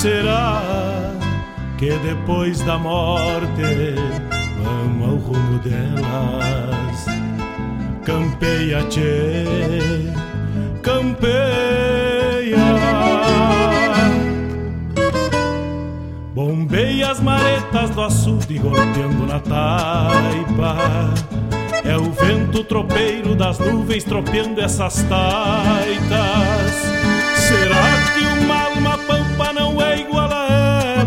Será que depois da morte vamos ao rumo delas? Campeia, tchê, campeia. Bombeia as maretas do açude golpeando na taipa é o vento tropeiro das nuvens tropeando essas taitas. Será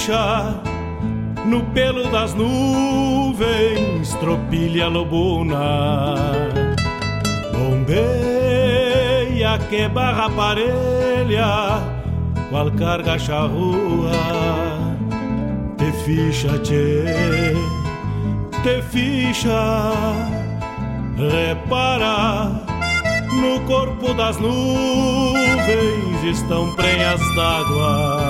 Ficha no pelo das nuvens, tropilha lobuna. Bombeia que barra parelha, qual carga charrua. Te ficha, tchê, te ficha, repara. No corpo das nuvens estão prenhas d'água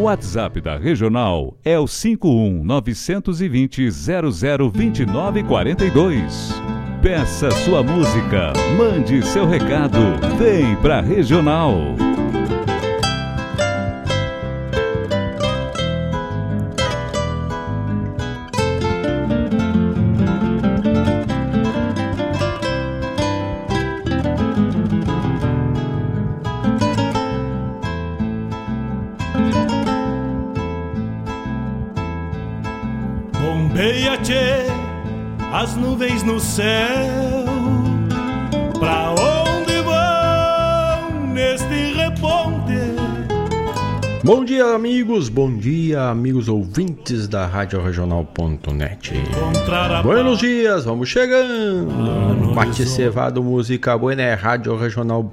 O WhatsApp da Regional é o 51 920 002942. Peça sua música, mande seu recado, vem pra Regional. Nuvens no céu. Pra onde vão neste reponte? Bom dia, amigos. Bom dia, amigos ouvintes da Rádio Regional.net. Buenos dias, vamos chegando. Bate cevado, música boa, é Rádio Regional.net.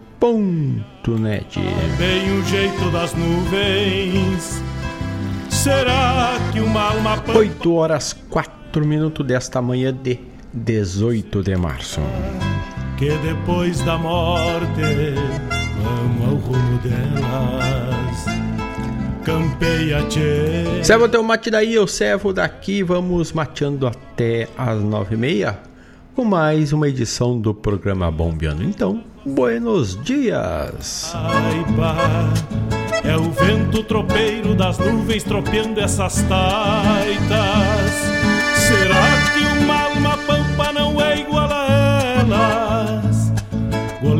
Bem o jeito das nuvens. Será que uma alma. 8 horas 4 4 minutos desta manhã de 18 de março. Que depois da morte vamos ao rumo delas. Campeia, tchê. Servo teu mate daí, eu servo daqui. Vamos mateando até as 9h30 com mais uma edição do programa Bombeando. Então, buenos dias. Ai, pá, é o vento tropeiro das nuvens tropeando essas taitas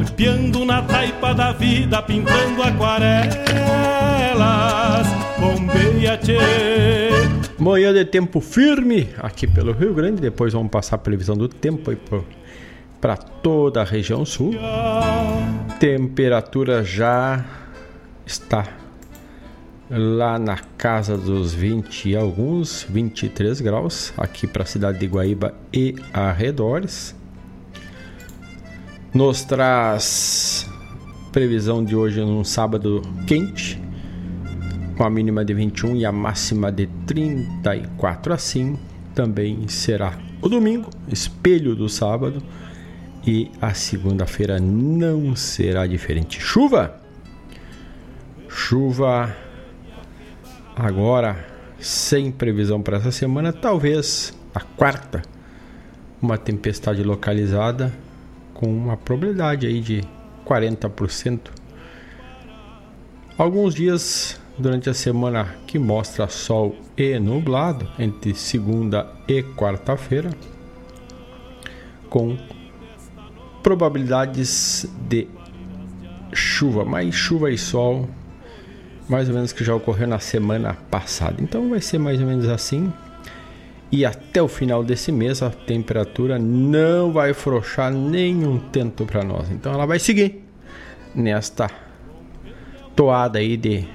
tropeando na taipa da vida, pintando aquarelas. Bombeia, tchê. Manhã de tempo firme aqui pelo Rio Grande, depois vamos passar a previsão do tempo aí para toda a região sul. Temperatura já está lá na casa dos 20 e alguns, 23 graus, aqui para a cidade de Guaíba e arredores. Nos traz previsão de hoje num sábado quente, com a mínima de 21 e a máxima de 34. Assim também será o domingo, espelho do sábado, e a segunda-feira não será diferente. Chuva! Chuva agora sem previsão para essa semana, talvez a quarta, uma tempestade localizada com uma probabilidade aí de 40%. Alguns dias durante a semana que mostra sol e nublado entre segunda e quarta-feira, com probabilidades de chuva, mais chuva e sol, mais ou menos que já ocorreu na semana passada. Então vai ser mais ou menos assim. E até o final desse mês a temperatura não vai frouxar nenhum tento para nós. Então ela vai seguir nesta toada aí de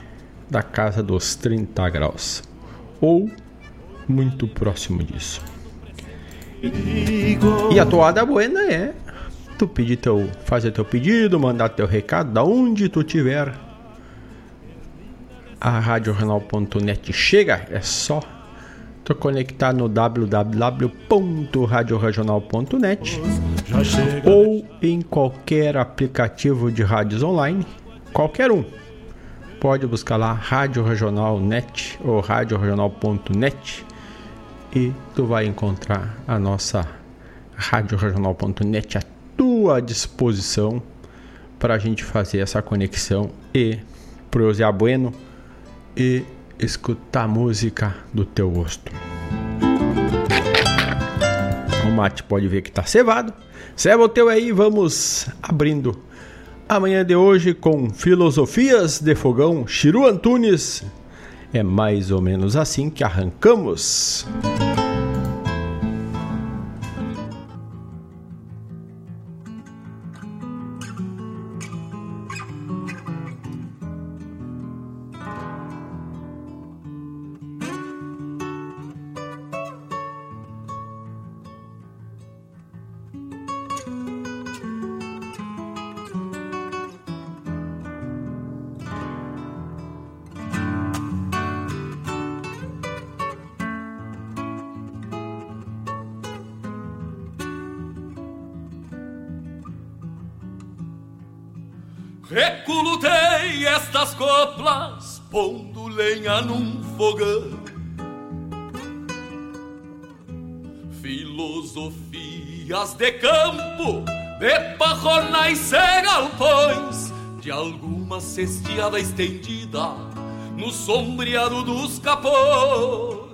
da casa dos 30 graus ou muito próximo disso. E a toada buena é tu pedir teu, fazer teu pedido, mandar teu recado da onde tu tiver. A radiorenal.net chega, é só tu conectar no www.radioregional.net ou em qualquer aplicativo de rádios online, qualquer um. Pode buscar lá Rádio Regional Net ou radioregional.net e tu vai encontrar a nossa Rádio Regional.net à tua disposição para a gente fazer essa conexão e prosear bueno e escutar música do teu gosto. O mate pode ver que está cevado. Ceva o teu aí, vamos abrindo Amanhã de hoje com Filosofias de Fogão, Chiru Antunes. É mais ou menos assim que arrancamos. Reculutei estas coplas, pondo lenha num fogão. Filosofias de campo, de parronais e galpões, de alguma cesteada estendida no sombreado dos capões.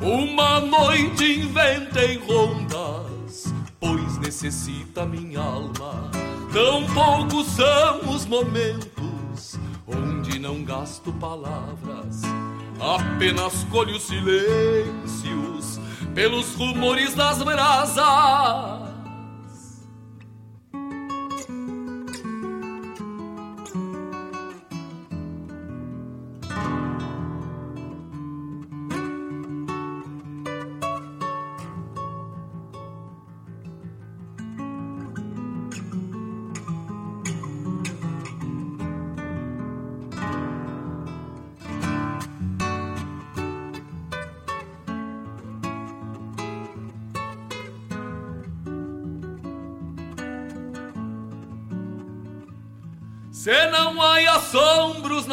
Uma noite inventei rondas, pois necessita minha alma Tão poucos são os momentos onde não gasto palavras, apenas colho silêncios pelos rumores das brasas.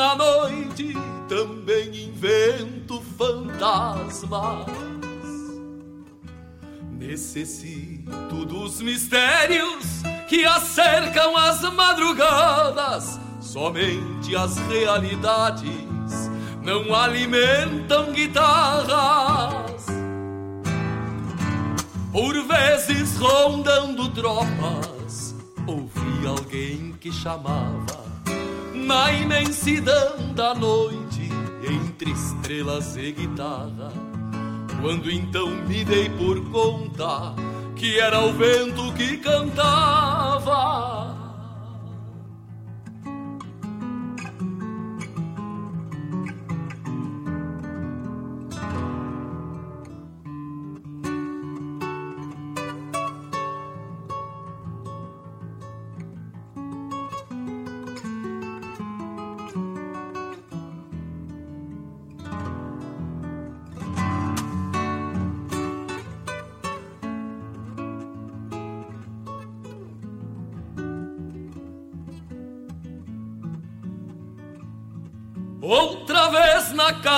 Na noite, também invento fantasmas. Necessito dos mistérios que acercam as madrugadas. Somente as realidades não alimentam guitarras. Por vezes rondando tropas, ouvi alguém que chamava na imensidão da noite, entre estrelas e guitarra. Quando então me dei por conta que era o vento que cantava.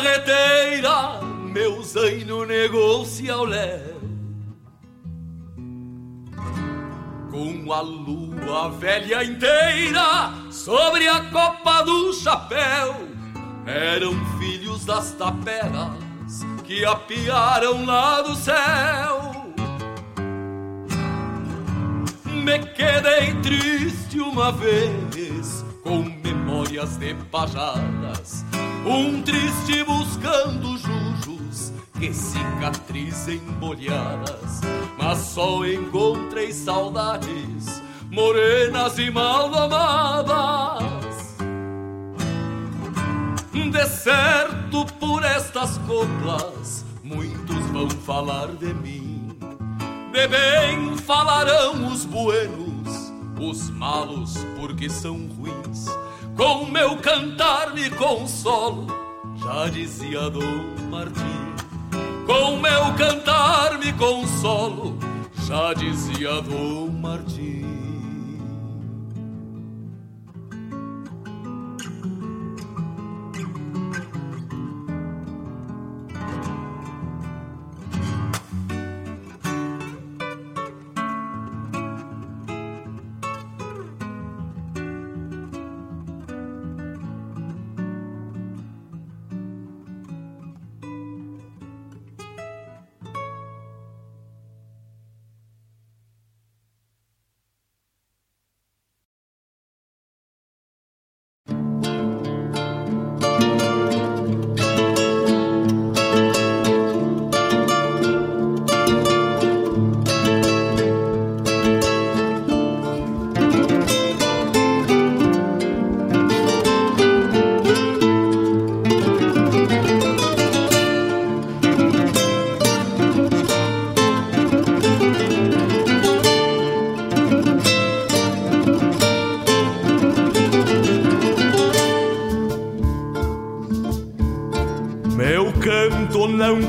Carreteira, meu zaino negou-se ao léu. Com a lua velha inteira sobre a copa do chapéu, eram filhos das taperas que apiaram lá do céu. Me quedei triste uma vez com memórias de pajadas, um triste buscando jujos que cicatrizem bolhadas, mas só encontrei saudades morenas e mal domadas. De certo por estas coplas muitos vão falar de mim, de bem falarão os buenos, os malos porque são ruins com meu cantar me consolo, já dizia Dom Martim. Com meu cantar me consolo, já dizia Dom Martim.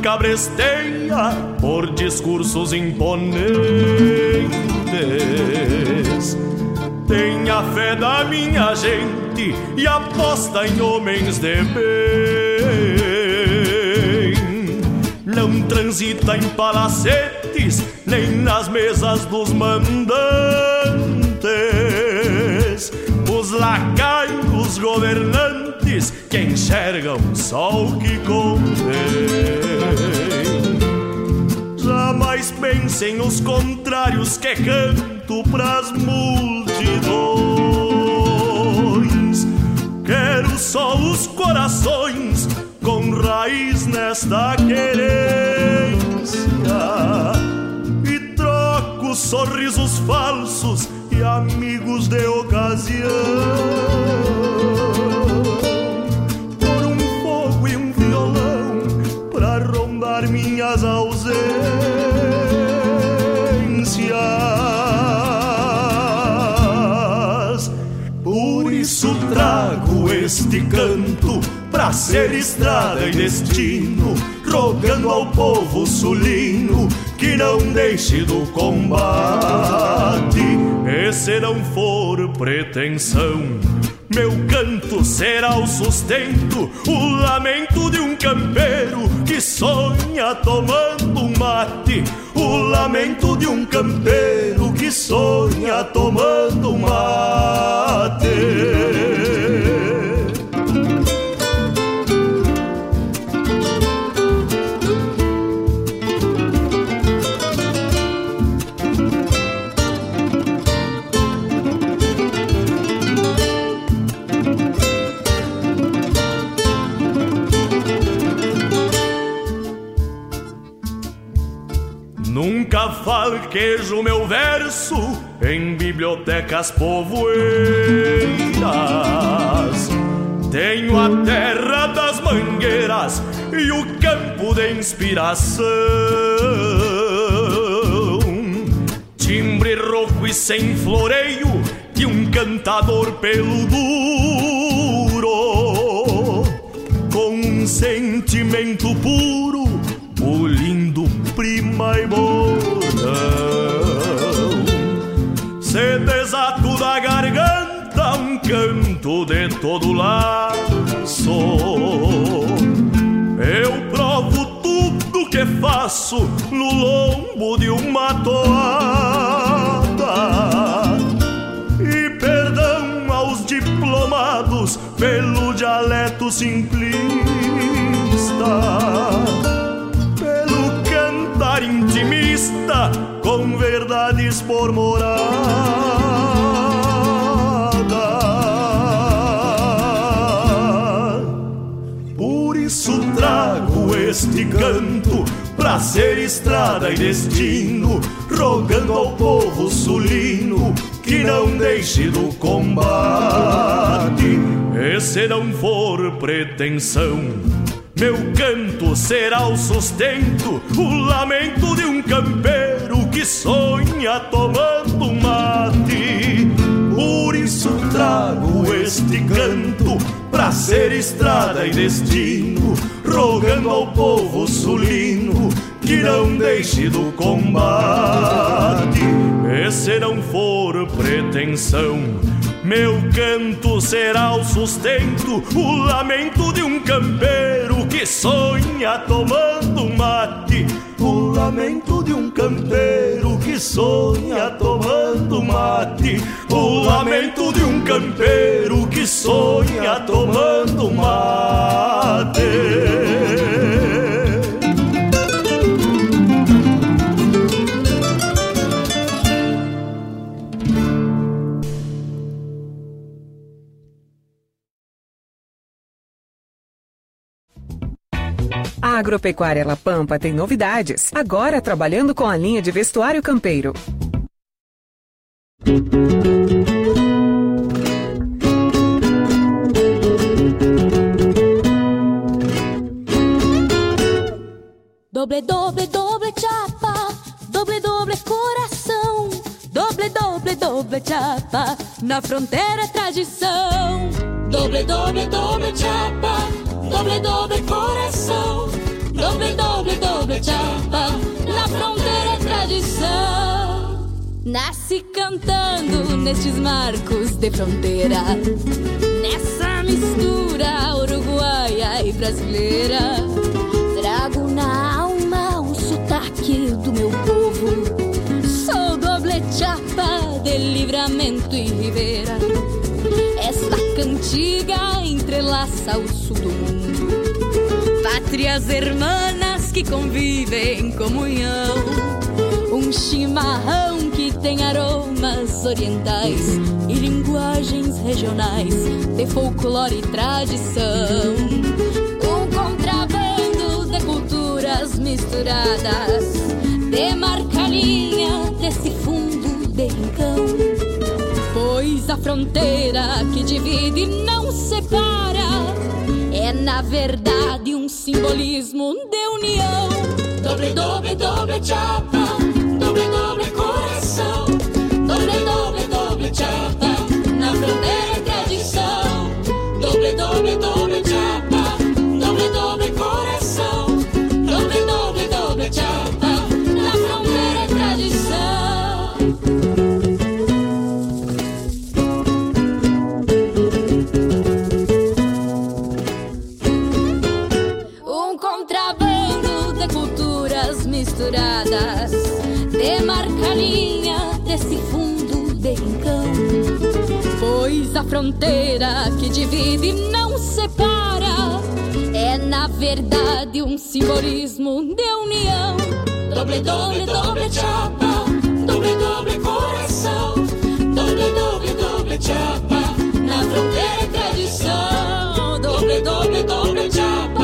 Cabresteia por discursos imponentes. Tenha fé da minha gente e aposta em homens de bem. Não transita em palacetes, nem nas mesas dos mandantes. Os lacaios governantes que enxergam só o que convém. Jamais pensem os contrários que canto pras multidões. Quero só os corações com raiz nesta querência e troco sorrisos falsos e amigos de ocasião ser estrada e destino, rogando ao povo sulino que não deixe do combate. E se não for pretensão, meu canto será o sustento, o lamento de um campeiro que sonha tomando um mate. O lamento de um campeiro que sonha tomando um mate. Falquejo meu verso em bibliotecas povoeiras. Tenho a terra das mangueiras e o campo de inspiração. Timbre rouco e sem floreio de um cantador pelo duro, com um sentimento puro, o lindo prima e botão. Canto de todo laço, eu provo tudo que faço no lombo de uma toada. E perdão aos diplomados pelo dialeto simplista intimista com verdades por morada. Este canto pra ser estrada e destino, rogando ao povo sulino que não deixe do combate. E se não for pretensão meu canto será o sustento, o lamento de um campeiro que sonha tomando mate. Por isso trago este canto pra ser estrada e destino, rogando ao povo sulino que não deixe do combate. E se não for pretensão, meu canto será o sustento, o lamento de um campeiro que sonha tomando mate. Lamento de um campeiro que sonha tomando mate. O lamento de um campeiro que sonha tomando mate. A Agropecuária La Pampa tem novidades, agora trabalhando com a linha de vestuário campeiro. Doble, doble, doble chapa, doble, doble coração, doble, doble, doble chapa, na fronteira é tradição. Doble, doble, doble chapa, doble, doble coração. Doble, doble, doble chapa, na fronteira é tradição. Nasce cantando nestes marcos de fronteira, nessa mistura uruguaia e brasileira. Trago na alma o sotaque do meu povo. Sou doble chapa de livramento e ribeira. Esta cantiga entrelaça o sul do mundo pátrias hermanas que convivem em comunhão. Um chimarrão que tem aromas orientais e linguagens regionais de folclore e tradição. Um contrabando de culturas misturadas, demarca a linha desse fundo de rincão. Pois a fronteira que divide não separa é na verdade um simbolismo de união. Doble, doble, doble chapa, doble, doble coração. Doble, doble, doble chapa, fronteira que divide não separa. É na verdade um simbolismo de união. Doble, doble, doble chapa. Doble, doble coração. Doble, doble, doble chapa. Na fronteira é tradição. Doble, doble, doble chapa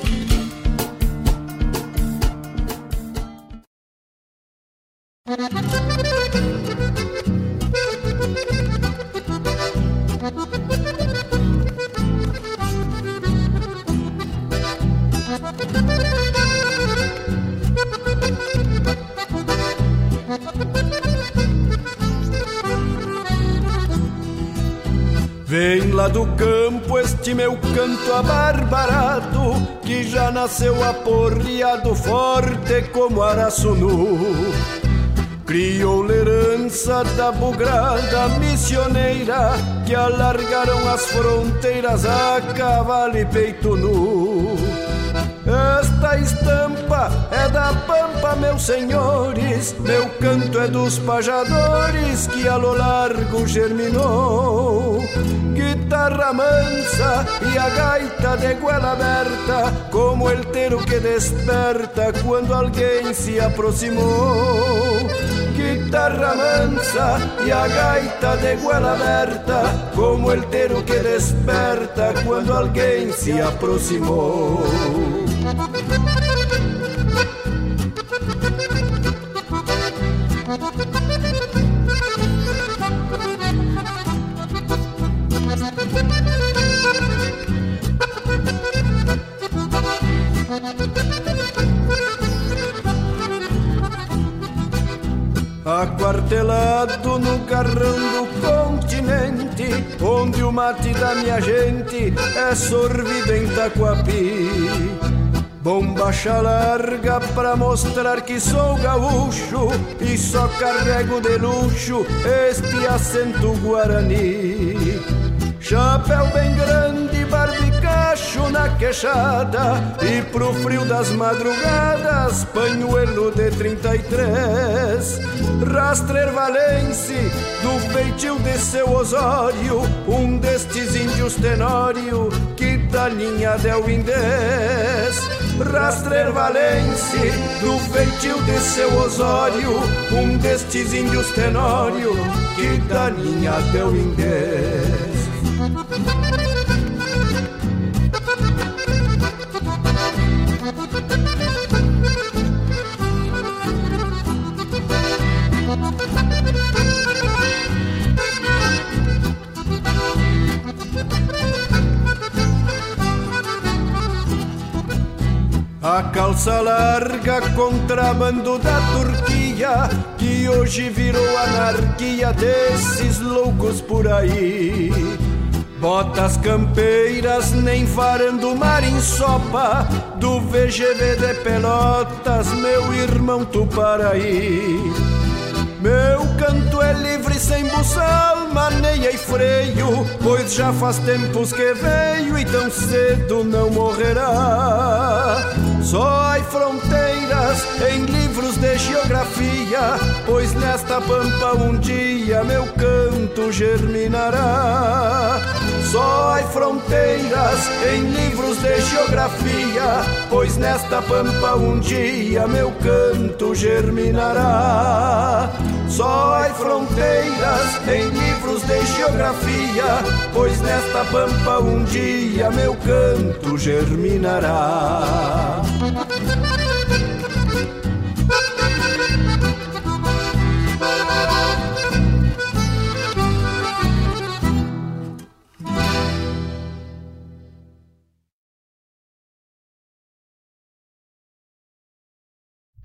Canto abarbarado Que já nasceu aporreado forte como araço nu Criou herança da bugrada missioneira Que alargaram as fronteiras a cavalo e peito nu esta estampa é da pampa, meus senhores. Meu canto é dos pajadores que a lo largo germinou. Guitarra mansa e a gaita de goela aberta, como el tero que desperta quando alguém se aproximou. Guitarra mansa e a gaita de goela aberta, como el tero que desperta quando alguém se aproximou. Aquartelado no carrão do continente, onde o mate da minha gente é sorvido em Taquapi. Bombacha larga pra mostrar que sou gaúcho e só carrego de luxo este acento guarani. Chapéu bem grande, barbicacho na queixada E pro frio das madrugadas, panhuelo de 33 Rastrer valense, do feitio de seu Osório Um destes índios tenório, que da linha del Indés Rastrer valense, do feitio de seu Osório Um destes índios tenório, que da linha del calça larga, contrabando da Turquia, que hoje virou anarquia desses loucos por aí. Botas campeiras, nem farando mar em sopa, do VGV de Pelotas, meu irmão Tuparaí. Meu canto é livre sem buçal, maneia e freio, pois já faz tempos que veio e tão cedo não morrerá. Só há fronteiras em livros de geografia, pois nesta pampa um dia meu canto germinará. Só fronteiras em livros de geografia, pois nesta pampa um dia meu canto germinará. Só fronteiras em livros de geografia, pois nesta pampa um dia meu canto germinará.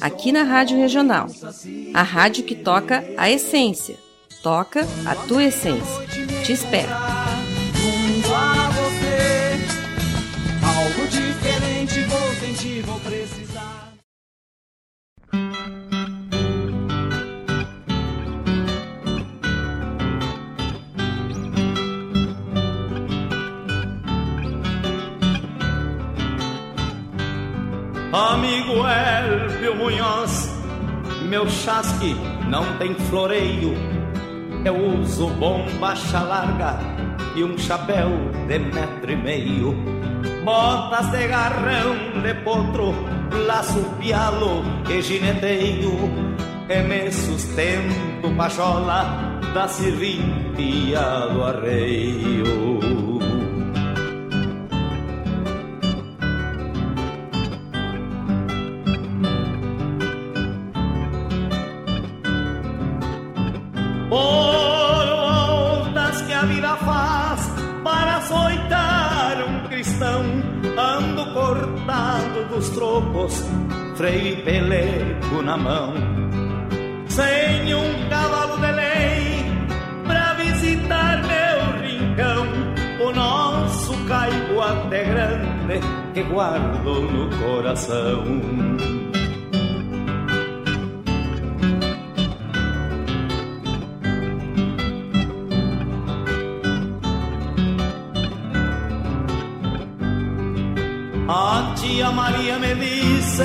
aqui na Rádio Regional. A rádio que toca a essência. Toca a tua essência. Te espero. Munhoz, meu chasque não tem floreio. Eu uso bombacha larga e um chapéu de metro e meio. Botas de garrão de potro, laço pialo e gineteio. E me sustento pachola da serventia do arreio. Dos trocos, freio e peleco na mão. Sem um cavalo de lei pra visitar meu rincão, o nosso caibo até grande que guardo no coração. Maria me disse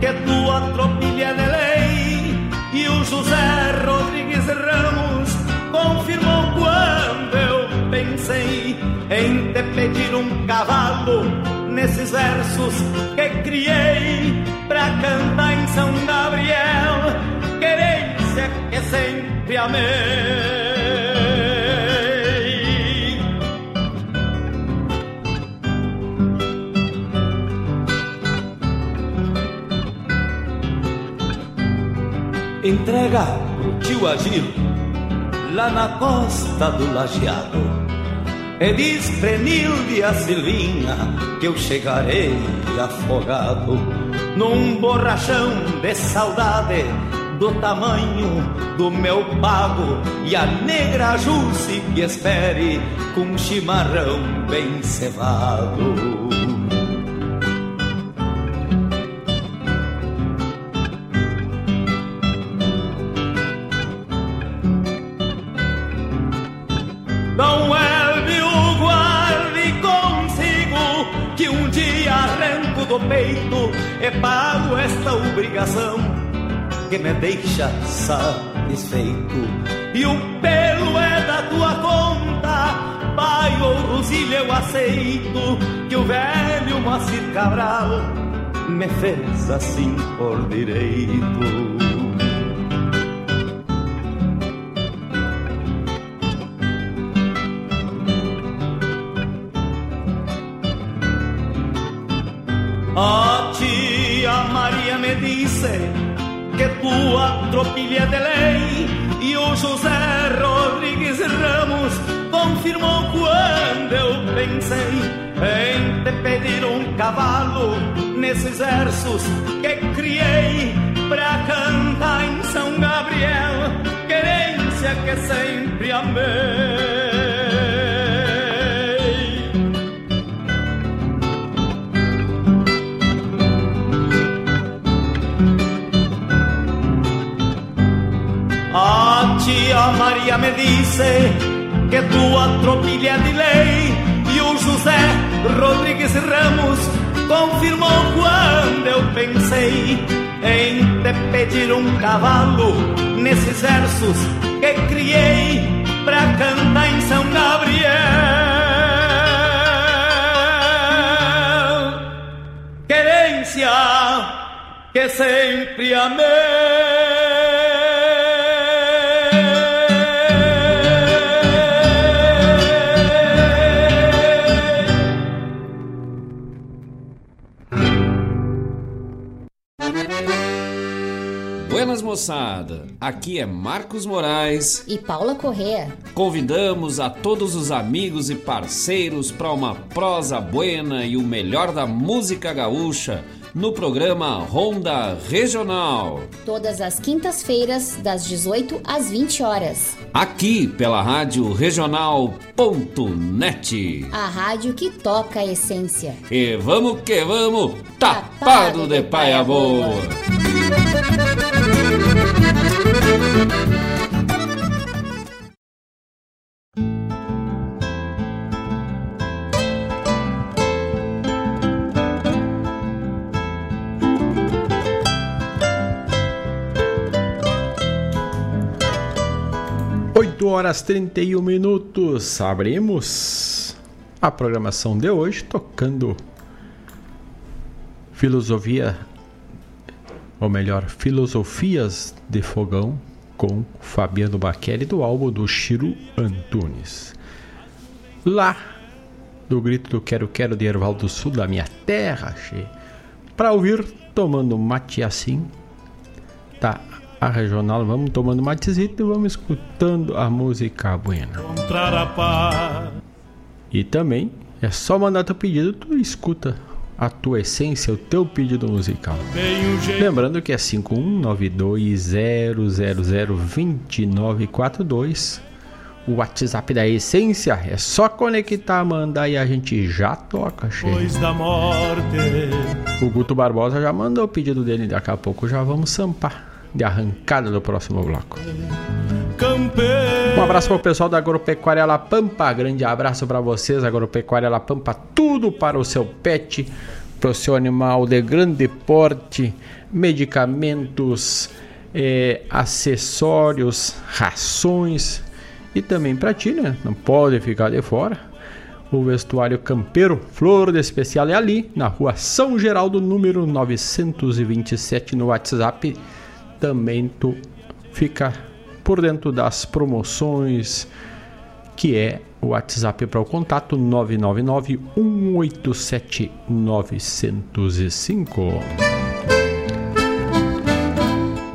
que tua tropilha de lei e o José Rodrigues Ramos confirmou quando eu pensei em te pedir um cavalo nesses versos que criei pra cantar em São Gabriel, querência que sempre amei. Entrega pro tio Agir lá na costa do lajeado. E diz Prenilde a Silvinha que eu chegarei afogado num borrachão de saudade do tamanho do meu pago e a negra Jusce que espere com chimarrão bem cevado. Peito e pago esta obrigação que me deixa satisfeito. E o pelo é da tua conta, pai ou Rosilha eu aceito, que o velho Moacir Cabral me fez assim por direito. Tropilha de lei e o José Rodrigues Ramos confirmou quando eu pensei em te pedir um cavalo nesses versos que criei pra cantar em São Gabriel, querência que sempre amei. Maria me disse que tua tropilha de lei e o José Rodrigues Ramos confirmou quando eu pensei em te pedir um cavalo nesses versos que criei pra cantar em São Gabriel. Querência que sempre amei. Moçada, aqui é Marcos Moraes e Paula Correa. Convidamos a todos os amigos e parceiros para uma prosa buena e o melhor da música gaúcha no programa Ronda Regional. Todas as quintas-feiras, das 18 às 20 horas. Aqui pela Rádio Regional.net. A rádio que toca a essência. E vamos que vamos, tapado, tapado de, de paia boa. Horas 31 minutos. Abrimos a programação de hoje tocando filosofia, ou melhor, filosofias de fogão com Fabiano Baqueri do álbum do Chiro Antunes. Lá do grito do Quero Quero de Erval do Sul da minha terra, para ouvir tomando mate assim, tá a regional, vamos tomando matezito e vamos escutando a música buena. E também é só mandar teu pedido, tu escuta a tua essência, o teu pedido musical. Lembrando que é 51920002942. O WhatsApp da Essência é só conectar, mandar e a gente já toca, cheio. O Guto Barbosa já mandou o pedido dele, daqui a pouco já vamos sampar de arrancada do próximo bloco. Um abraço para o pessoal da Agropecuária La Pampa, grande abraço para vocês, Agropecuária La Pampa, tudo para o seu pet, para o seu animal de grande porte, medicamentos, eh, acessórios, rações e também para ti, né? Não pode ficar de fora. O vestuário campeiro Flor de Especial é ali, na rua São Geraldo, número 927, no WhatsApp também tu fica por dentro das promoções que é o WhatsApp para o contato 999 187 905.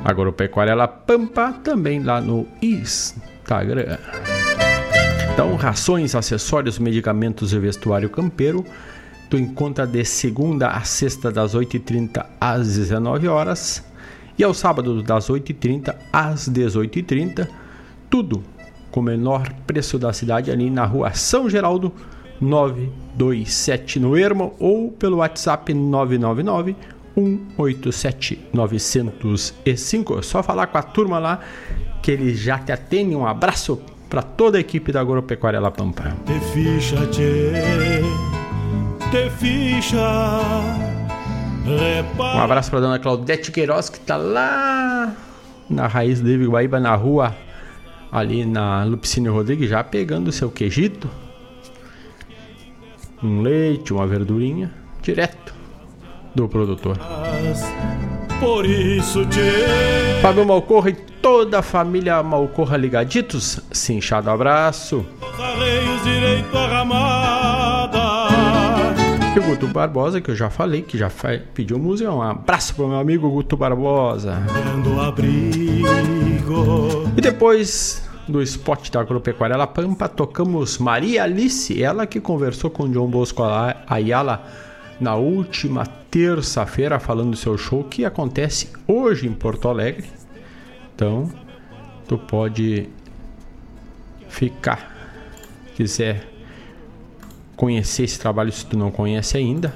Agropecuária La Pampa também lá no Instagram. Então, rações, acessórios, medicamentos e vestuário campeiro, tu encontra de segunda a sexta das 8h30 às 19 horas e aos sábados das 8h30 às 18h30, tudo com o menor preço da cidade ali na rua São Geraldo 927 no Ermo ou pelo WhatsApp 999 187 905. É só falar com a turma lá que eles já te atendem. Um abraço para toda a equipe da Agropecuária La Pampa. Te ficha, tchê, te ficha. Um abraço para dona Claudete Queiroz, que tá lá na raiz do Guaíba, na rua, ali na Lupicínio Rodrigues, já pegando o seu queijito, um leite, uma verdurinha, direto do produtor. Por isso te... Fábio Malcorra e toda a família Malcorra ligaditos, cinchado abraço. Arreios direito a e o Guto Barbosa, que eu já falei, que já pediu música. Um abraço pro meu amigo Guto Barbosa. E depois do spot da Agropecuária La Pampa, tocamos Maria Alice, ela que conversou com John Bosco Ayala na última terça-feira, falando do seu show que acontece hoje em Porto Alegre. Então, tu pode ficar, quiser conhecer esse trabalho se tu não conhece ainda.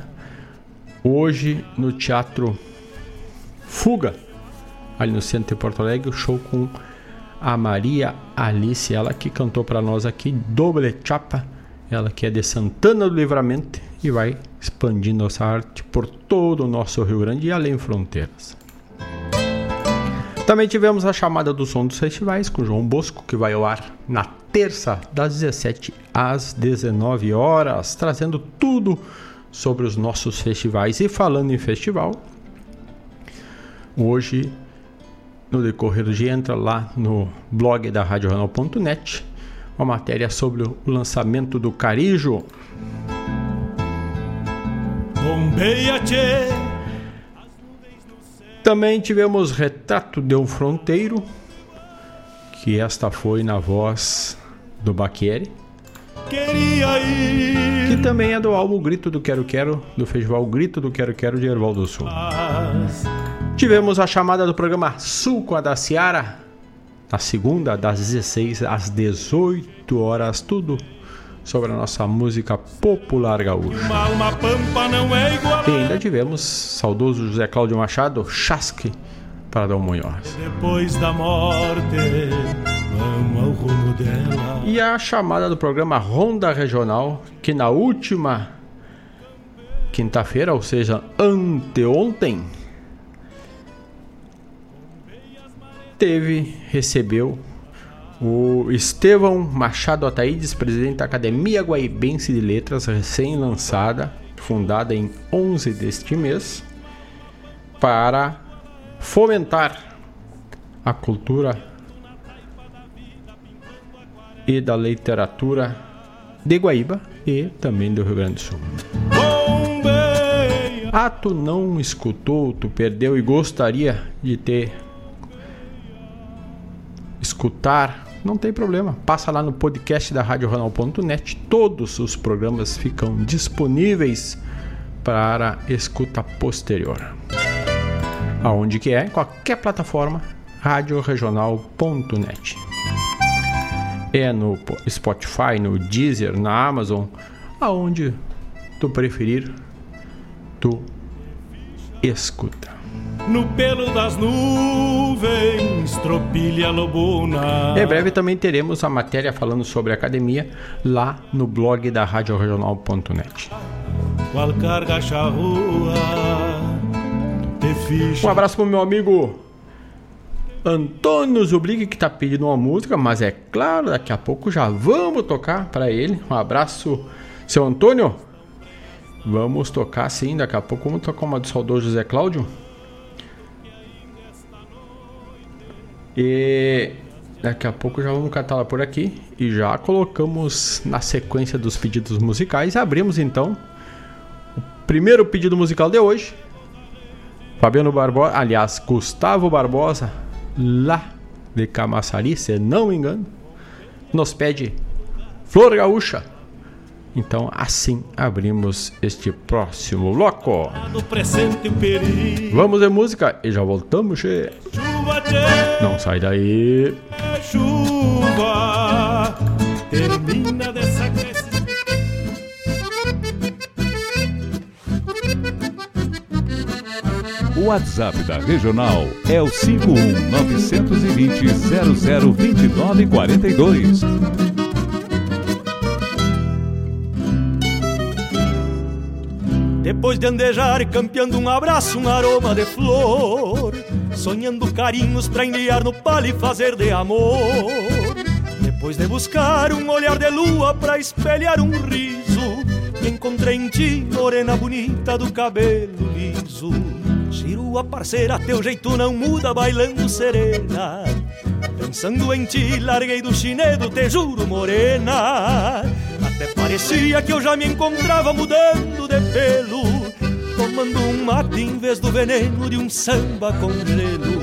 Hoje no Teatro Fuga, ali no centro de Porto Alegre, o show com a Maria Alice, ela que cantou para nós aqui Doble Chapa, ela que é de Santana do Livramento e vai expandindo nossa arte por todo o nosso Rio Grande e além fronteiras. Também tivemos a chamada do som dos festivais com João Bosco, que vai ao ar na terça, das 17 às 19 horas, trazendo tudo sobre os nossos festivais. E falando em festival, hoje, no decorrer do dia, entra lá no blog da RadioJornal.net uma matéria sobre o lançamento do Carijo. Também tivemos Retrato de um Fronteiro, que esta foi na voz do Baquieri. queria ir. Que também é do álbum Grito do Quero Quero, do festival Grito do Quero Quero de Erval do Sul. Tivemos a chamada do programa Sul com a da Ciara, na segunda, das 16 às 18 horas, tudo sobre a nossa música popular gaúcha. E ainda tivemos saudoso José Cláudio Machado, Chasque, para Dom Munhoz. Depois da morte, vamos ao rumo dela. E a chamada do programa Ronda Regional, que na última quinta-feira, ou seja, anteontem, teve, recebeu o Estevão Machado Ataídes, presidente da Academia Guaibense de Letras, recém-lançada, fundada em 11 deste mês, para fomentar a cultura e da literatura de Guaíba e também do Rio Grande do Sul. Ah, tu não escutou, tu perdeu e gostaria de ter escutar, não tem problema. Passa lá no podcast da RadioRanal.net. Todos os programas ficam disponíveis para escuta posterior. Aonde que é? Em qualquer plataforma, radioregional.net. É no Spotify, no Deezer, na Amazon, aonde tu preferir, tu escuta. No pelo das nuvens, tropilha lobuna. Em breve também teremos a matéria falando sobre a academia lá no blog da radioregional.net. Qual carga charrua, um abraço pro meu amigo Antônio Zublig que tá pedindo uma música, mas é claro, daqui a pouco já vamos tocar para ele. Um abraço, seu Antônio. Vamos tocar sim, daqui a pouco vamos tocar uma do saudoso José Cláudio. E daqui a pouco já vamos catar por aqui e já colocamos na sequência dos pedidos musicais. Abrimos então o primeiro pedido musical de hoje. Fabiano Barbosa, aliás, Gustavo Barbosa, lá de Camaçari, se não me engano, nos pede Flor Gaúcha. Então, assim abrimos este próximo bloco. Vamos de música e já voltamos, che. Não sai daí. Chuva, O WhatsApp da Regional é o 51 920 0029 42. Depois de andejar campeando um abraço, um aroma de flor. Sonhando carinhos pra enviar no palho e fazer de amor. Depois de buscar um olhar de lua pra espelhar um riso Encontrei em ti, morena bonita do cabelo liso Cirua parceira, teu jeito não muda, bailando serena. Pensando em ti, larguei do chinedo, te juro, morena. Até parecia que eu já me encontrava mudando de pelo Tomando um mate em vez do veneno de um samba com gelo.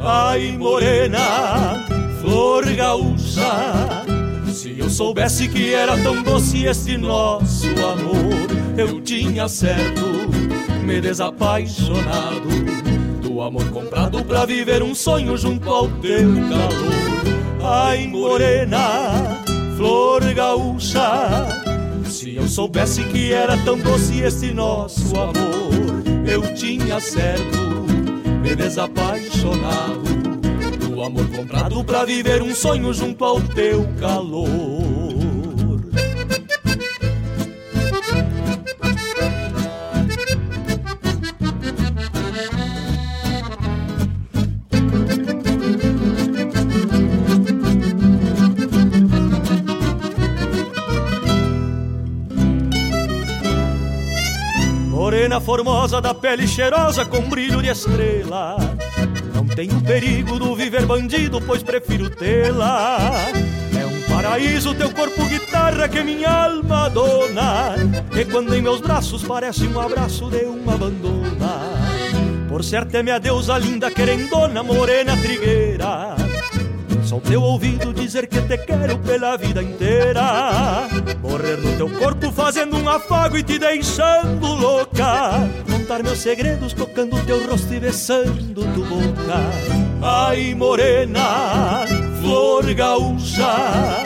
Ai morena, flor gaúcha Se eu soubesse que era tão doce este nosso amor Eu tinha certo, me desapaixonado Do amor comprado pra viver um sonho junto ao teu calor Ai morena, flor gaúcha. Se eu soubesse que era tão doce esse nosso amor, eu tinha certo me desapaixonado do amor comprado pra viver um sonho junto ao teu calor. Morena formosa da pele cheirosa com brilho de estrela. Não tenho perigo do viver bandido, pois prefiro tê-la. É um paraíso teu corpo guitarra que minha alma dona. E quando em meus braços parece um abraço de uma abandona. Por certo é minha deusa linda querendona, morena trigueira. Só teu ouvido dizer que te quero pela vida inteira. Morrer no teu corpo fazendo um afago e te deixando louca. Contar meus segredos tocando teu rosto e besando tu boca. Ai, morena, flor gaúcha.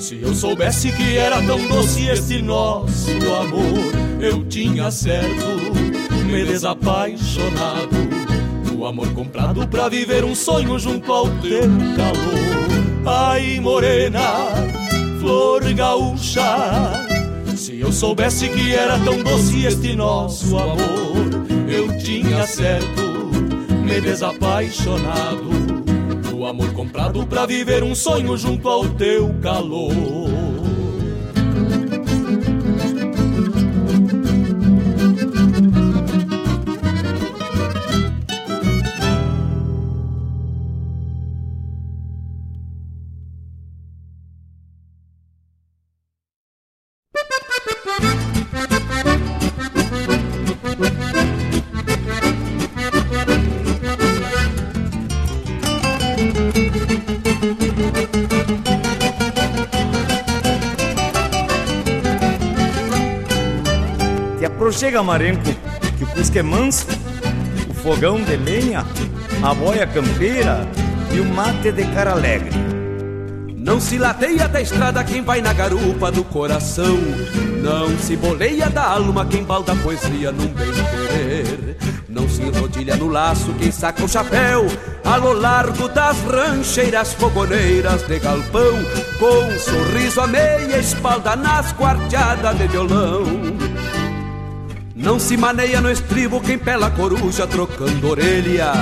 Se eu soubesse que era tão doce este nosso amor, eu tinha certo me desapaixonado. O amor comprado pra viver um sonho junto ao teu calor. Ai, morena, flor gaúcha. Se eu soubesse que era tão doce este nosso amor, eu tinha certo me desapaixonado. O amor comprado pra viver um sonho junto ao teu calor. Chega marenco, que o cusco é manso, o fogão de lenha, a boia campeira e o mate de cara alegre. Não se lateia da estrada quem vai na garupa do coração. Não se boleia da alma quem balda a poesia num bem querer. Não se enrodilha no laço quem saca o chapéu ao largo das rancheiras fogoneiras de galpão, com um sorriso a meia espalda nas quarteadas de violão. Não se maneia no estribo quem pela coruja trocando orelha.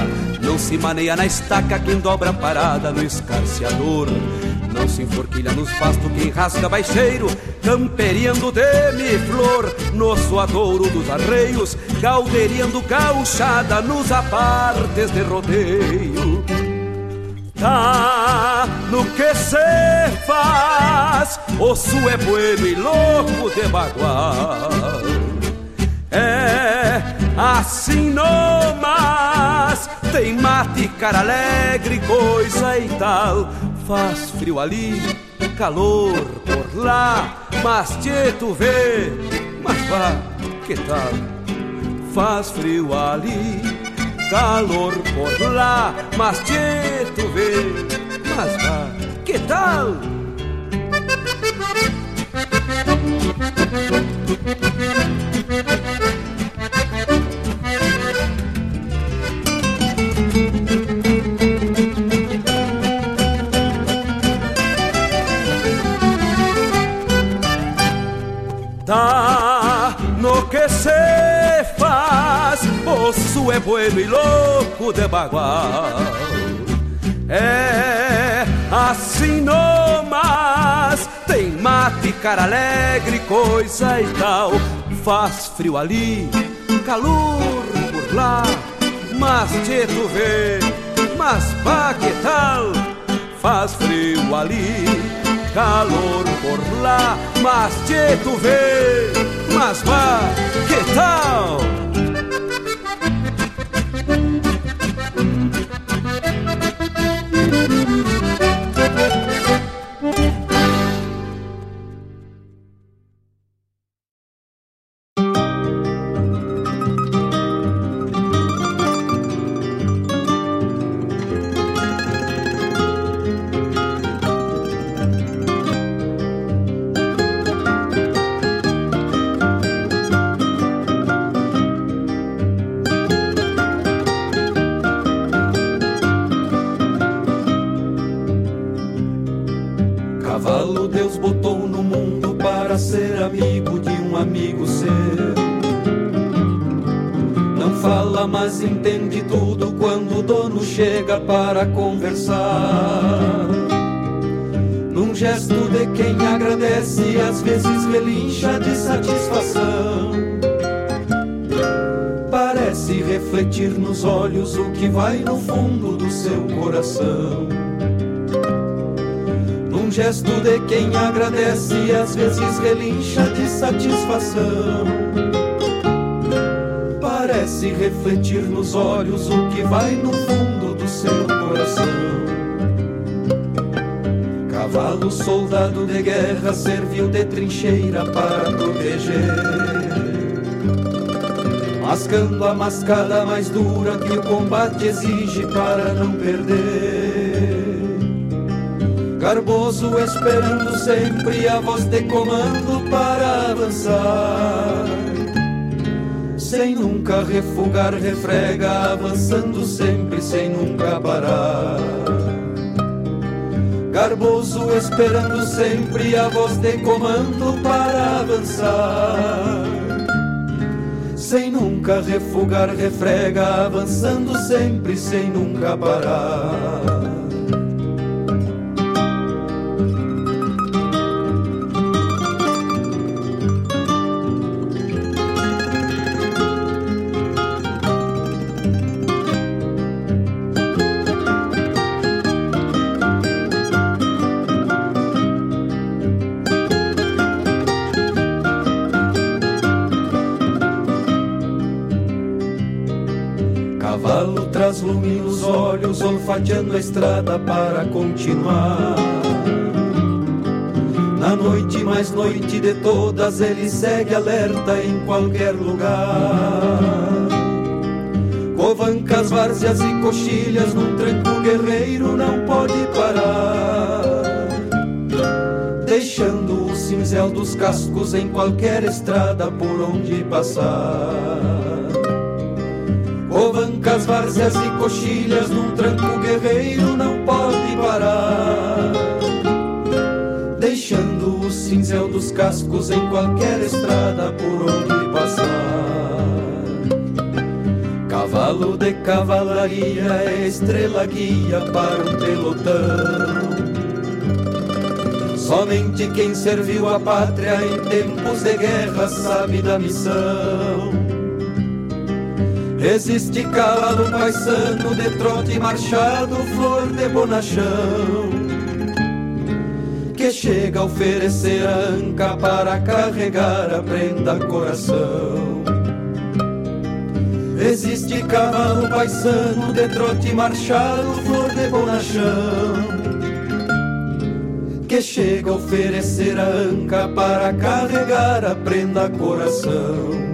Não se maneia na estaca quem dobra parada no escarciador. Não se enforquilha nos pastos quem rasga baixeiro, camperiando demi-flor no suadouro dos arreios, calderiando gauchada nos apartes de rodeio. Tá no que se faz, osso é bueno e louco de bagual. É assim mas tem mate, cara alegre, coisa e tal. Faz frio ali, calor por lá, mas te tu vê, mas vá, que tal? Faz frio ali, calor por lá, mas te tu vê, mas vá, que tal? Osso é bueno e louco de bagual. É assim mas tem mate, cara alegre, coisa e tal. Faz frio ali, calor por lá, mas te tu vê, mas pá que tal? Faz frio ali calor por lá, mas te tu vê, mas vá, que tal? Para conversar. Num gesto de quem agradece, às vezes relincha de satisfação. Parece refletir nos olhos o que vai no fundo do seu coração. Num gesto de quem agradece, às vezes relincha de satisfação parece refletir nos olhos o que vai no fundo coração. Cavalo soldado de guerra serviu de trincheira para proteger. Mascando a mascada mais dura que o combate exige para não perder. Garboso esperando sempre a voz de comando para avançar. Sem nunca refugar, refrega, avançando sempre sem nunca parar. Garboso esperando sempre a voz de comando para avançar. Sem nunca refugar, refrega, avançando sempre sem nunca parar. Olfateando a estrada para continuar. Na noite mais noite de todas, ele segue alerta em qualquer lugar. Covancas, várzeas e coxilhas num tranco guerreiro não pode parar. Deixando o cinzel dos cascos em qualquer estrada por onde passar. Covancas, várzeas e coxilhas num tranco guerreiro não pode parar. Deixando o cinzel dos cascos em qualquer estrada por onde passar. Cavalo de cavalaria é estrela guia para o pelotão. Somente quem serviu a pátria em tempos de guerra sabe da missão. Existe cavalo paisano de trote marchado, flor de bonachão Que chega a oferecer anca para carregar a prenda coração Existe cavalo paisano de trote marchado, flor de bonachão que chega a oferecer anca para carregar a prenda coração.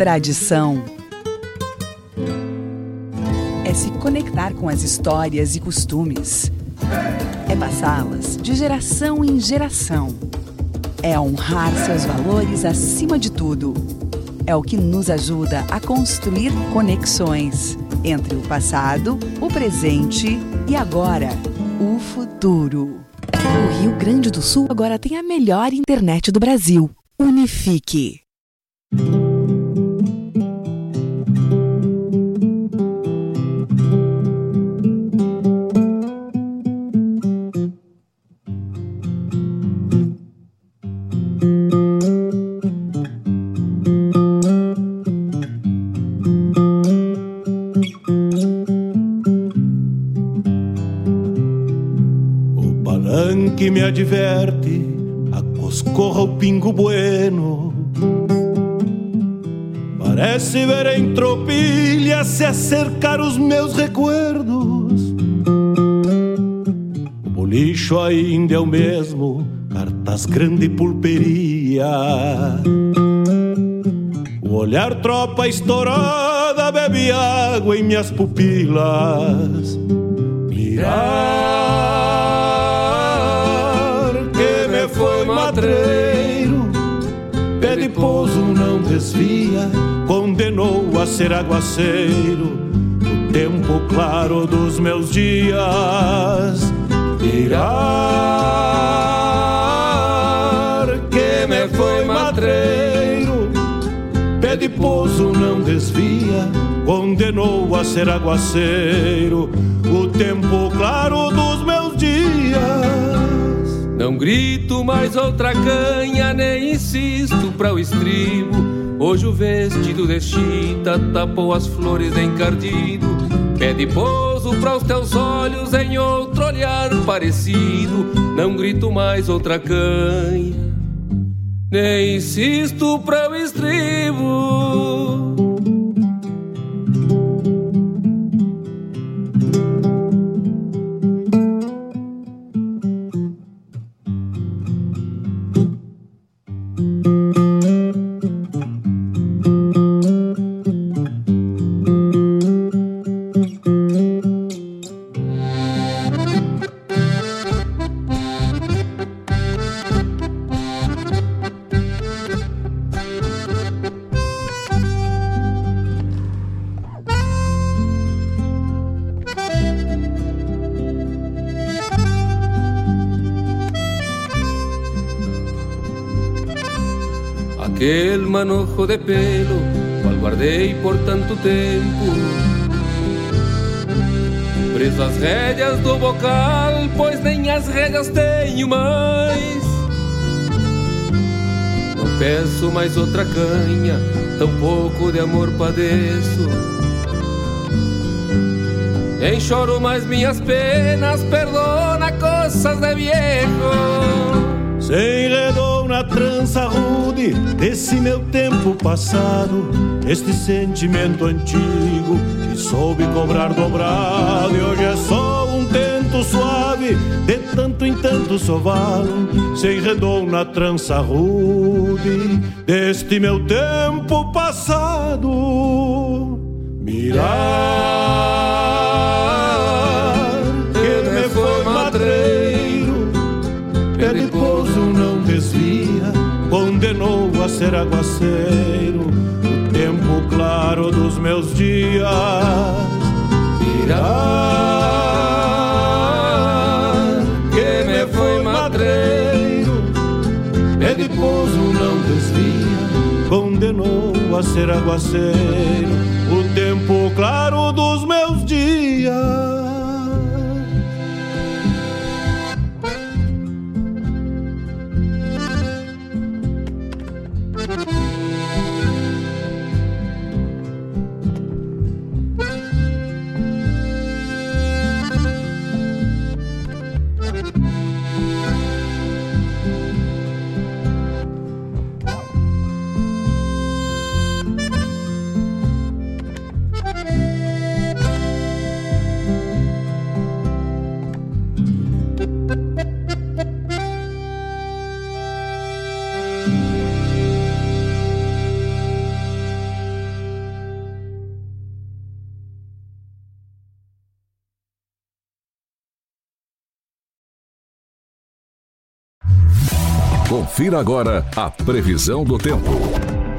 Tradição é se conectar com as histórias e costumes. É passá-las de geração em geração. É honrar seus valores acima de tudo. É o que nos ajuda a construir conexões entre o passado, o presente e agora, o futuro. O Rio Grande do Sul agora tem a melhor internet do Brasil. Unifique. Me adverte, acoscorra o pingo bueno. Parece ver em tropilha se acercar os meus recuerdos. O bolicho ainda é o mesmo, cartas grande pulperia. O olhar tropa estourada bebe água em minhas pupilas. Mirar ser aguaceiro. O tempo claro dos meus dias mirar que me foi matreiro, pé de pouso não desvia, condenou a ser aguaceiro. O tempo claro dos meus dias não grito mais outra canha, nem insisto para o estribo. Hoje o vestido de chita tapou as flores encardido Pede pouso para os teus olhos em outro olhar parecido. Não grito mais outra canha, nem insisto para o estribo. De pelo, cual guardei por tanto tempo. Preso as rédeas do bocal, pois nem as rédeas tenho mais. Não peço mais outra canha, tão pouco de amor padeço. Nem choro mais minhas penas, perdona coisas de viejo. Se enredou na trança rude desse meu tempo passado, este sentimento antigo que soube cobrar dobrado e hoje é só um tento suave, de tanto em tanto sovalo, se enredou na trança rude deste meu tempo passado. Mirar aguaceiro o tempo claro dos meus dias. Mirar que me foi madreiro, é pouso não desvia, condenou a ser aguaceiro o tempo claro dos meus dias. Confira agora a previsão do tempo.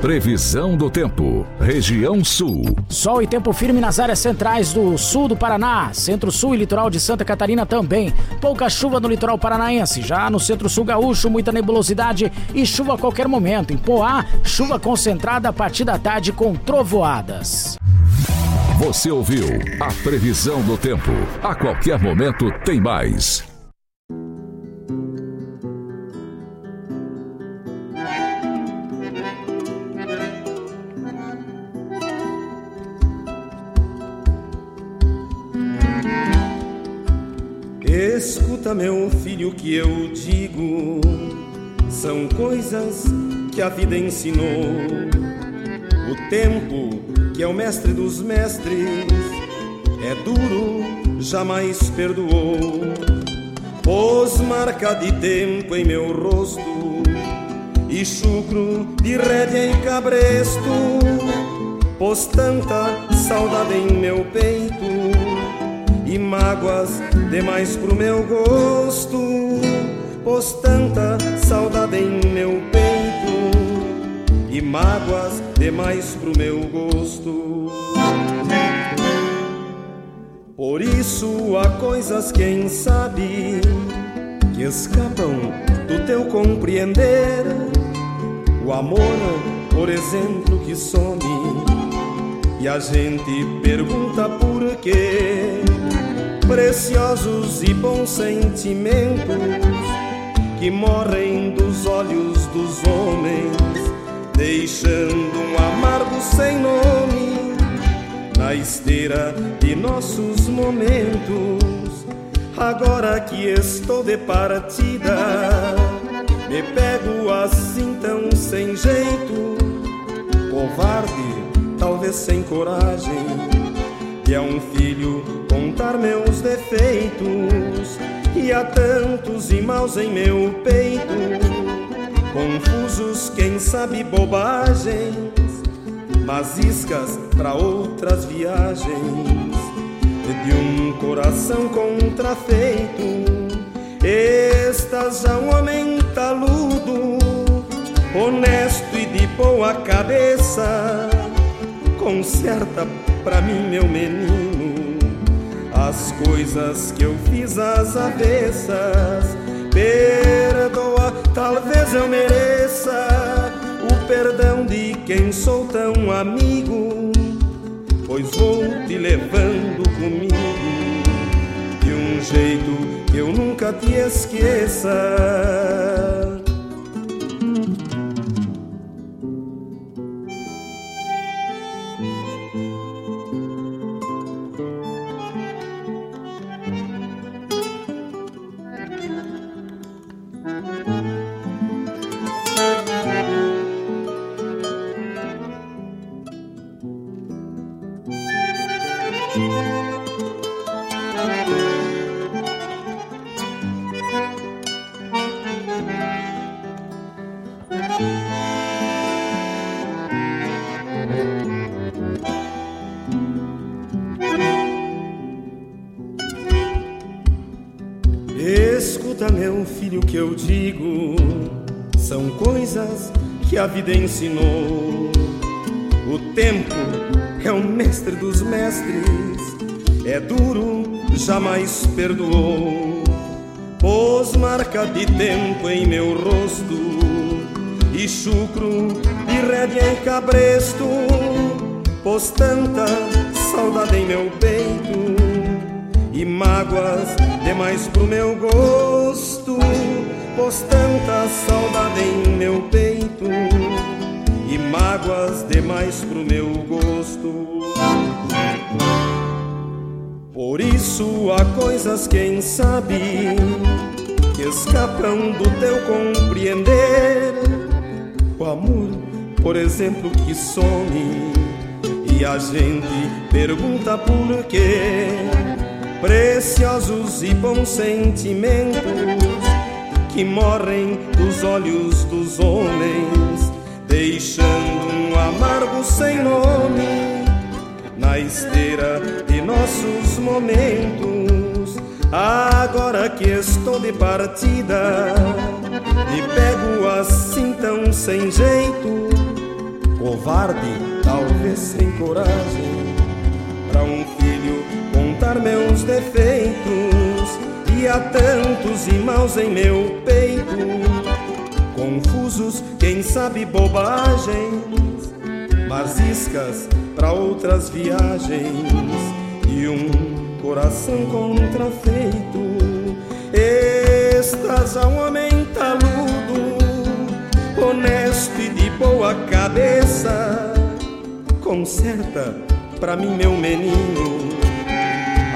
Previsão do tempo. Região Sul. Sol e tempo firme nas áreas centrais do sul do Paraná, centro-sul e litoral de Santa Catarina também. Pouca chuva no litoral paranaense. Já no centro-sul gaúcho, muita nebulosidade e chuva a qualquer momento. Em Poá, chuva concentrada a partir da tarde com trovoadas. Você ouviu a previsão do tempo. A qualquer momento tem mais. Escuta, meu filho, que eu digo, são coisas que a vida ensinou. O tempo, que é o mestre dos mestres, é duro, jamais perdoou. Pôs marca de tempo em meu rosto e chucro de rédea em cabresto. Pôs tanta saudade em meu peito e mágoas demais pro meu gosto, pôs tanta saudade em meu peito e mágoas demais pro meu gosto. Por isso há coisas, quem sabe, que escapam do teu compreender. O amor, por exemplo, que some e a gente pergunta por quê preciosos e bons sentimentos que morrem dos olhos dos homens, deixando um amargo sem nome na esteira de nossos momentos. Agora que estou de partida, me pego assim tão sem jeito, covarde, talvez sem coragem. E é um filho contar meus defeitos, e há tantos e maus em meu peito confusos, quem sabe bobagens, mas iscas para outras viagens, de um coração contrafeito. Estás já um homem taludo, honesto e de boa cabeça. Conserta pra mim, meu menino, as coisas que eu fiz às avessas Perdoa, talvez eu mereça o perdão de quem sou tão amigo, pois vou te levando comigo de um jeito que eu nunca te esqueça. Ensinou. Exemplo, que some e a gente pergunta por quê. Preciosos e bons sentimentos que morrem dos olhos dos homens, deixando um amargo sem nome na esteira de nossos momentos. Agora que estou de partida, covarde, talvez sem coragem, para um filho contar meus defeitos e há tantos irmãos em meu peito, confusos, quem sabe bobagens, mas iscas para outras viagens e um coração contrafeito. Estás a um homem taludo, honesto e de boa cabeça. Conserta pra mim, meu menino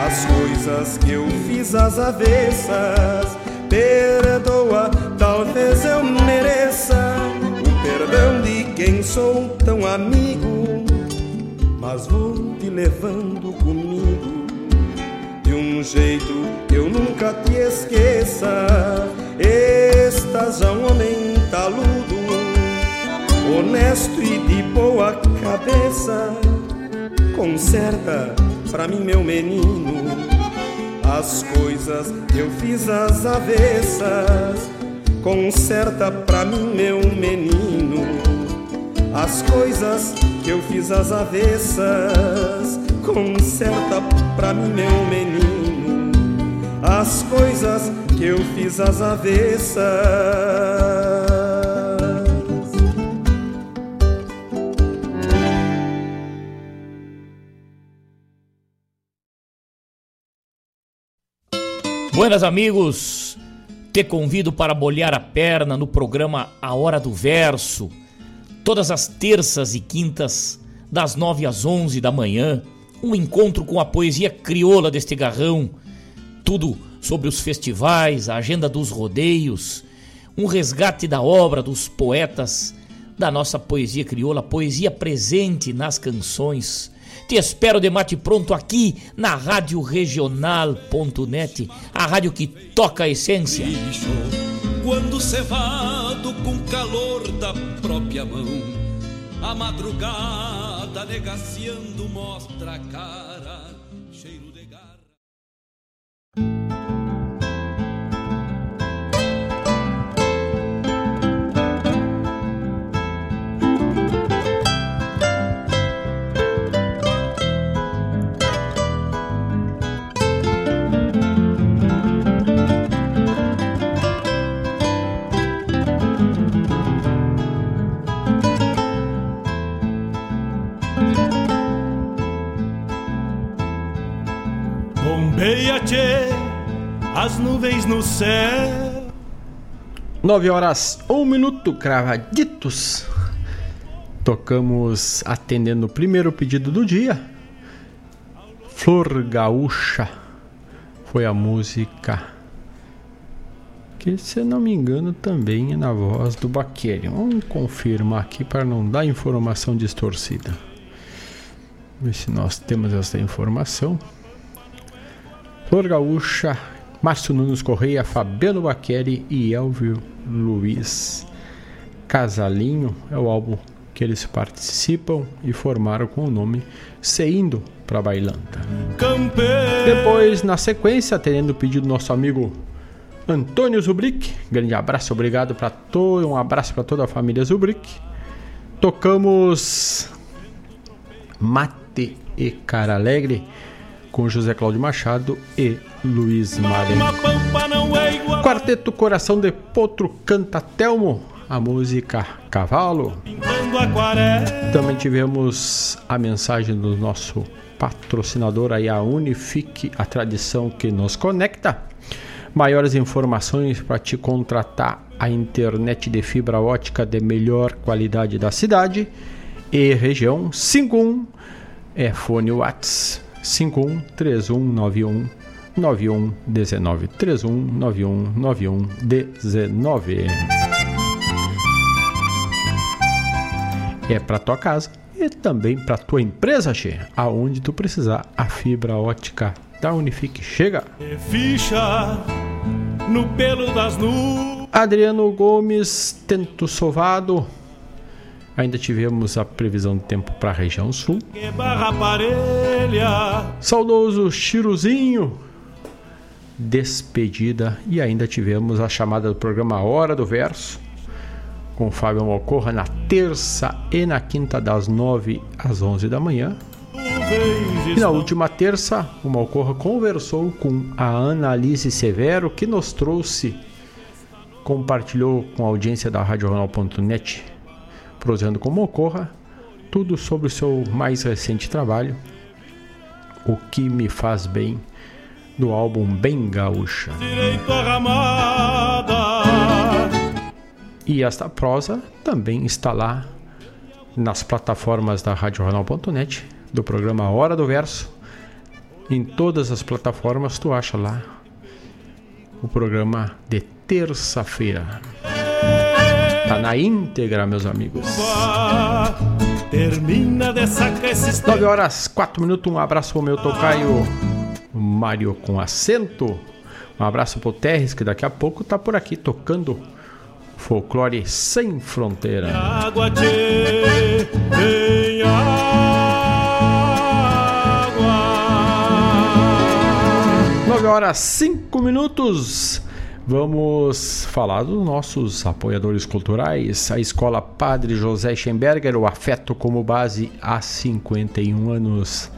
as coisas que eu fiz às avessas. Perdoa, talvez eu mereça o perdão de quem sou tão amigo, mas vou te levando comigo de um jeito que eu nunca te esqueça. Estás já um homem taludo, honesto e de boa cabeça, conserta pra mim, meu menino, as coisas que eu fiz às avessas. Conserta pra mim, meu menino, as coisas que eu fiz às avessas. Conserta pra mim, meu menino, as coisas que eu fiz às avessas. Buenas amigos, te convido para bolhar a perna no programa A Hora do Verso, todas as terças e quintas, das 9 às 11 da manhã, um encontro com a poesia crioula deste garrão, tudo sobre os festivais, a agenda dos rodeios, um resgate da obra dos poetas da nossa poesia crioula, poesia presente nas canções. Te espero de mate pronto aqui na Rádio Regional.net, a rádio que toca a essência. Quando cevado com calor da própria mão, a madrugada negaciando mostra a cara, Bombeia, tchê, as nuvens no céu. 9 horas, 1 minuto, cravaditos. Tocamos atendendo o primeiro pedido do dia. Flor Gaúcha foi a música que, se não me engano, também é na voz do Baqueri. Vamos confirmar aqui para não dar informação distorcida. Ver se nós temos essa informação. Flor Gaúcha, Márcio Nunes Correia, Fabiano Baqueri e Elvio Luiz. Casalinho é o álbum que eles participam e formaram com o nome Seindo para Bailanta. Depois, na sequência, atendendo o pedido do nosso amigo Antônio Zubrick, grande abraço, obrigado para todo, um abraço para toda a família Zubrick. Tocamos Mate e Cara Alegre com José Cláudio Machado e Luiz Marenco. Quarteto Coração de Potro canta Telmo, a música Cavalo. Também tivemos a mensagem do nosso patrocinador aí, a Unifique, a tradição que nos conecta. Maiores informações para te contratar a internet de fibra ótica de melhor qualidade da cidade e região 51 é fone Whats 51 3191 9119 3191 9119 É para tua casa e também para tua empresa, che, aonde tu precisar a fibra ótica da Unifique chega. Ficha no pelo das nuvens. Adriano Gomes, Tento Sovado. Ainda tivemos a previsão do tempo para a região sul. Saudoso Chiruzinho. Despedida. E ainda tivemos a chamada do programa Hora do Verso. Com Fábio Mocorra na terça e na quinta, das 9 às 11 da manhã. E na última terça, o Malcorra conversou com a Ana Alice Severo, que nos trouxe, compartilhou com a audiência da RadioJornal.net, prosendo com Malcorra, tudo sobre o seu mais recente trabalho, O Que Me Faz Bem, do álbum Bem Gaúcha. E esta prosa também está lá nas plataformas da RadioJornal.net do programa Hora do Verso. Em todas as plataformas tu acha lá o programa de terça-feira. Tá na íntegra, meus amigos. Termina de esses 9 horas 4 minutos. Um abraço pro meu tocaio Mário com acento. Um abraço pro Terres, que daqui a pouco tá por aqui tocando folclore sem fronteira. água. 9 horas 5 minutos. Vamos falar dos nossos apoiadores culturais. A Escola Padre José Schemberger, o afeto como base há 51 anos.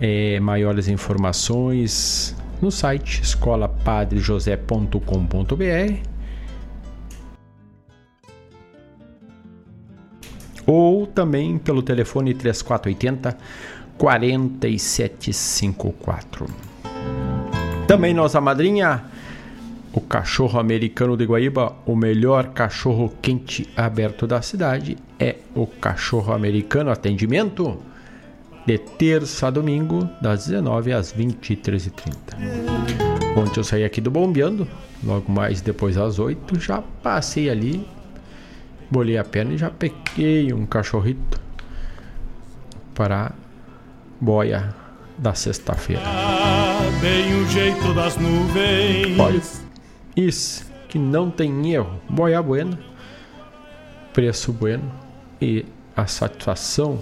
É, maiores informações no site escolapadrejosé.com.br ou também pelo telefone 3480 4754. Também nossa madrinha, o cachorro americano de Guaíba, o melhor cachorro quente aberto da cidade é o cachorro americano atendimento de terça a domingo, das 19 às 23h30. Ontem eu saí aqui do Bombeando, logo mais depois às 8, já passei ali, bolei a perna e já peguei um cachorrito para boia da sexta-feira. Bem o jeito das nuvens. Olha, isso que não tem erro. Boia buena, preço bueno e a satisfação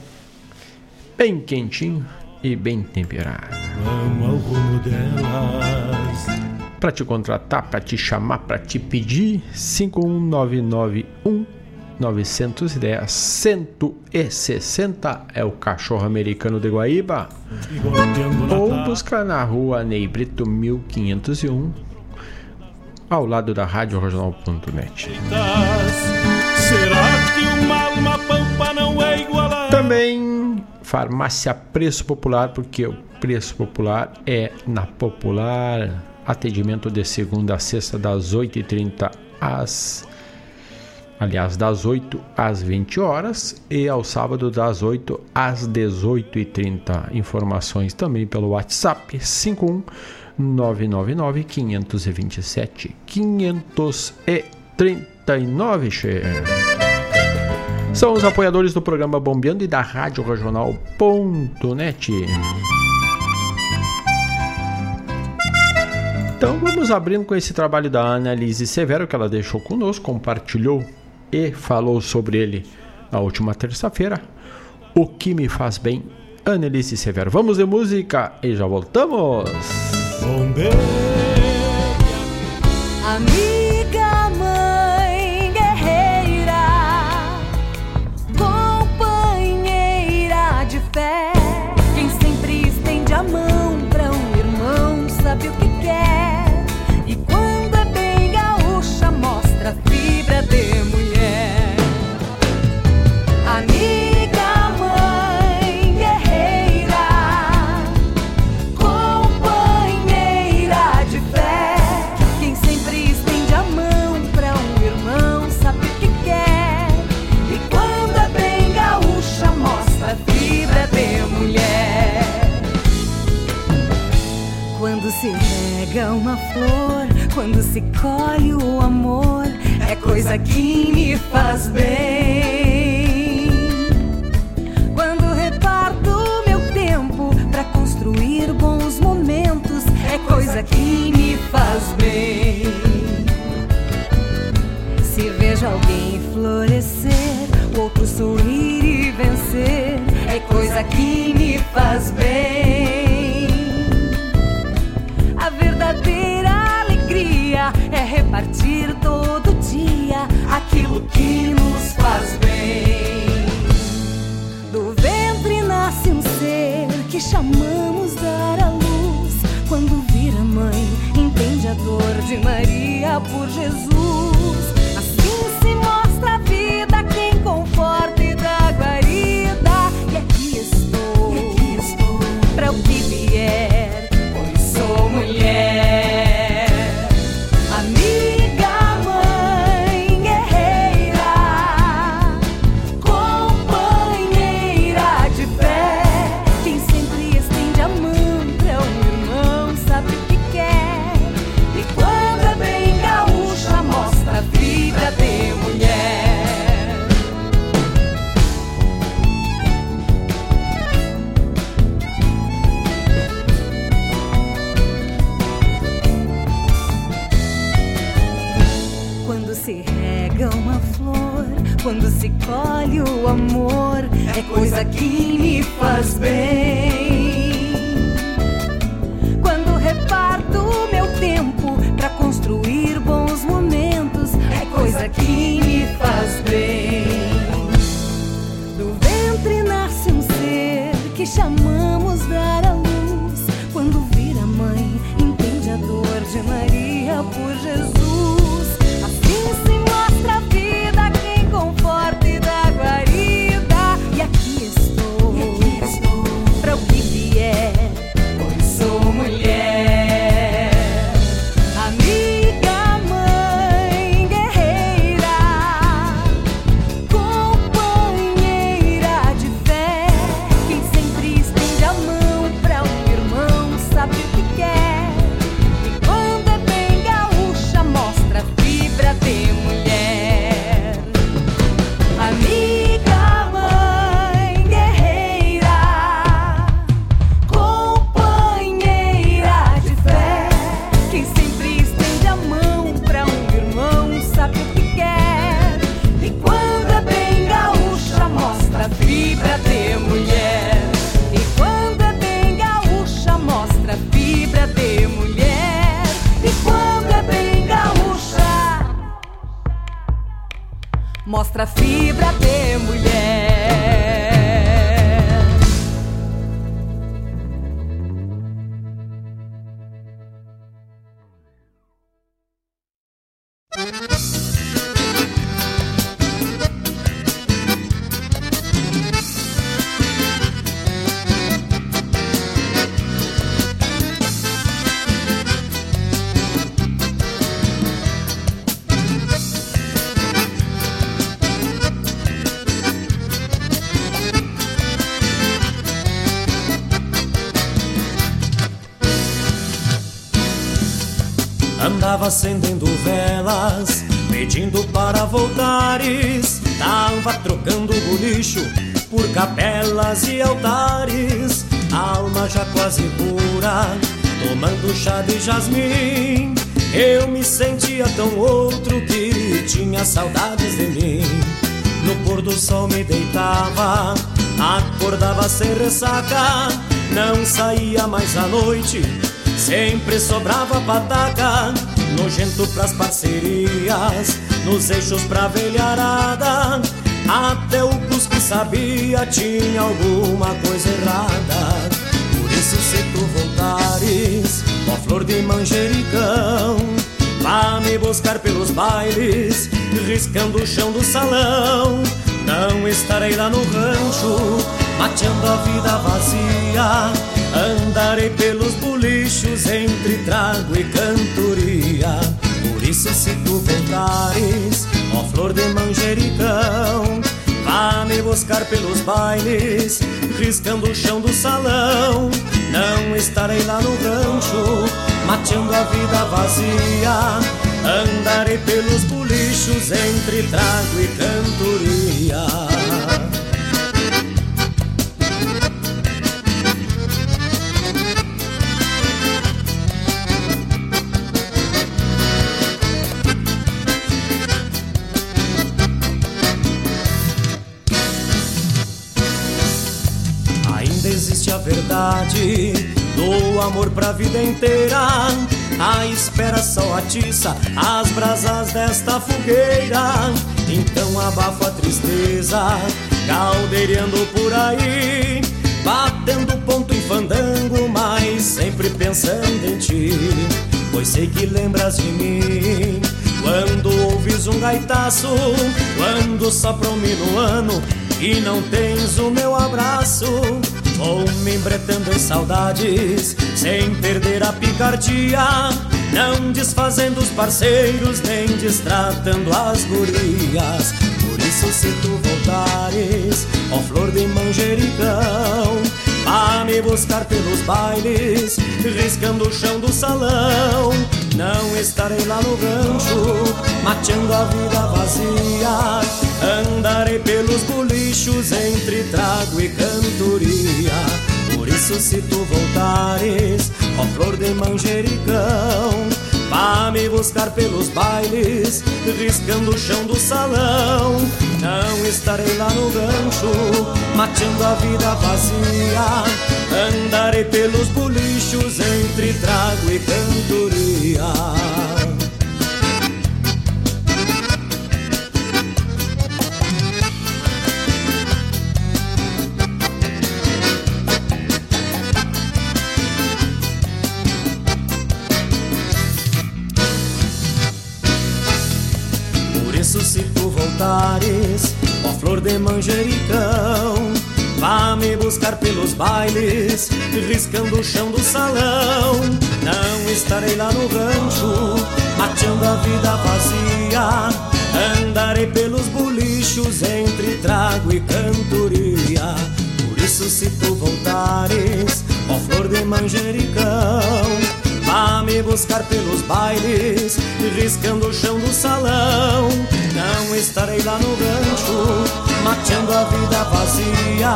bem quentinho e bem temperado. Para te contratar, para te chamar, para te pedir, 51991 910 160 é o cachorro americano de Guaíba. Ou buscar na rua Ney Brito 1501, ao lado da Rádio Regional.net. É Também farmácia Preço Popular, porque o Preço Popular é na Popular. Atendimento de segunda a sexta, das 8h30 às aliás, das 8 às 20 horas e ao sábado das 8 às 18h30. Informações também pelo WhatsApp 51 999 527 539. Che. São os apoiadores do programa Bombeando e da Rádio Regional.net. Então vamos abrindo com esse trabalho da Annalise Severo que ela deixou conosco, compartilhou e falou sobre ele na última terça-feira. O que me faz bem, Annelise Severo. Vamos de música e já voltamos. Amiga, se rega uma flor, quando se colhe o amor, é coisa que me faz bem. Quando reparto meu tempo pra construir bons momentos, é coisa que me faz bem. Se vejo alguém florescer, outro sorrir e vencer, é coisa que me faz bem. Por Jesus. Mostra fibra de capelas e altares. Alma já quase pura, tomando chá de jasmim. Eu me sentia tão outro que tinha saudades de mim. No pôr do sol me deitava, acordava sem ressaca. Não saía mais à noite, sempre sobrava pataca. Nojento pras parcerias, nos eixos pra velharada. Até o cuspe sabia, tinha alguma coisa errada. Por isso se tu voltares, ó flor de manjericão Vá me buscar pelos bailes, riscando o chão do salão. Não estarei lá no rancho, mateando a vida vazia. Andarei pelos bolichos entre trago e cantoria. Por isso se tu voltares, ó flor de manjericão Vá me buscar pelos bailes, riscando o chão do salão. Não estarei lá no rancho, mateando a vida vazia. Andarei pelos bolichos entre trago e cantoria. Existe a verdade do amor pra vida inteira. A espera só atiça as brasas desta fogueira. Então abafo a tristeza, caldeirando por aí. Batendo ponto em fandango, mas sempre pensando em ti. Pois sei que lembras de mim quando ouves um gaitaço, quando sopra um minuano e não tens o meu abraço. Vou me embretando em saudades, sem perder a picardia. Não desfazendo os parceiros, nem destratando as gurias. Por isso, se tu voltares, ó flor de manjericão, Vá me buscar pelos bailes, riscando o chão do salão. Não estarei lá no rancho, mateando a vida vazia. Andarei pelos bolichos entre trago e cantoria. Por isso, se tu voltares, ó flor de manjericão, Vá me buscar pelos bailes, riscando o chão do salão. Não estarei lá no gancho, mateando a vida vazia. Andarei pelos bolichos entre trago e cantoria. Tu voltares, ó flor de manjericão, vá me buscar pelos bailes, riscando o chão do salão. Não estarei lá no rancho, mateando a vida vazia. Andarei pelos bolichos entre trago e cantoria. Por isso se tu voltares, ó flor de manjericão, Vá me buscar pelos bailes, riscando o chão do salão. Não estarei lá no rancho, mateando a vida vazia.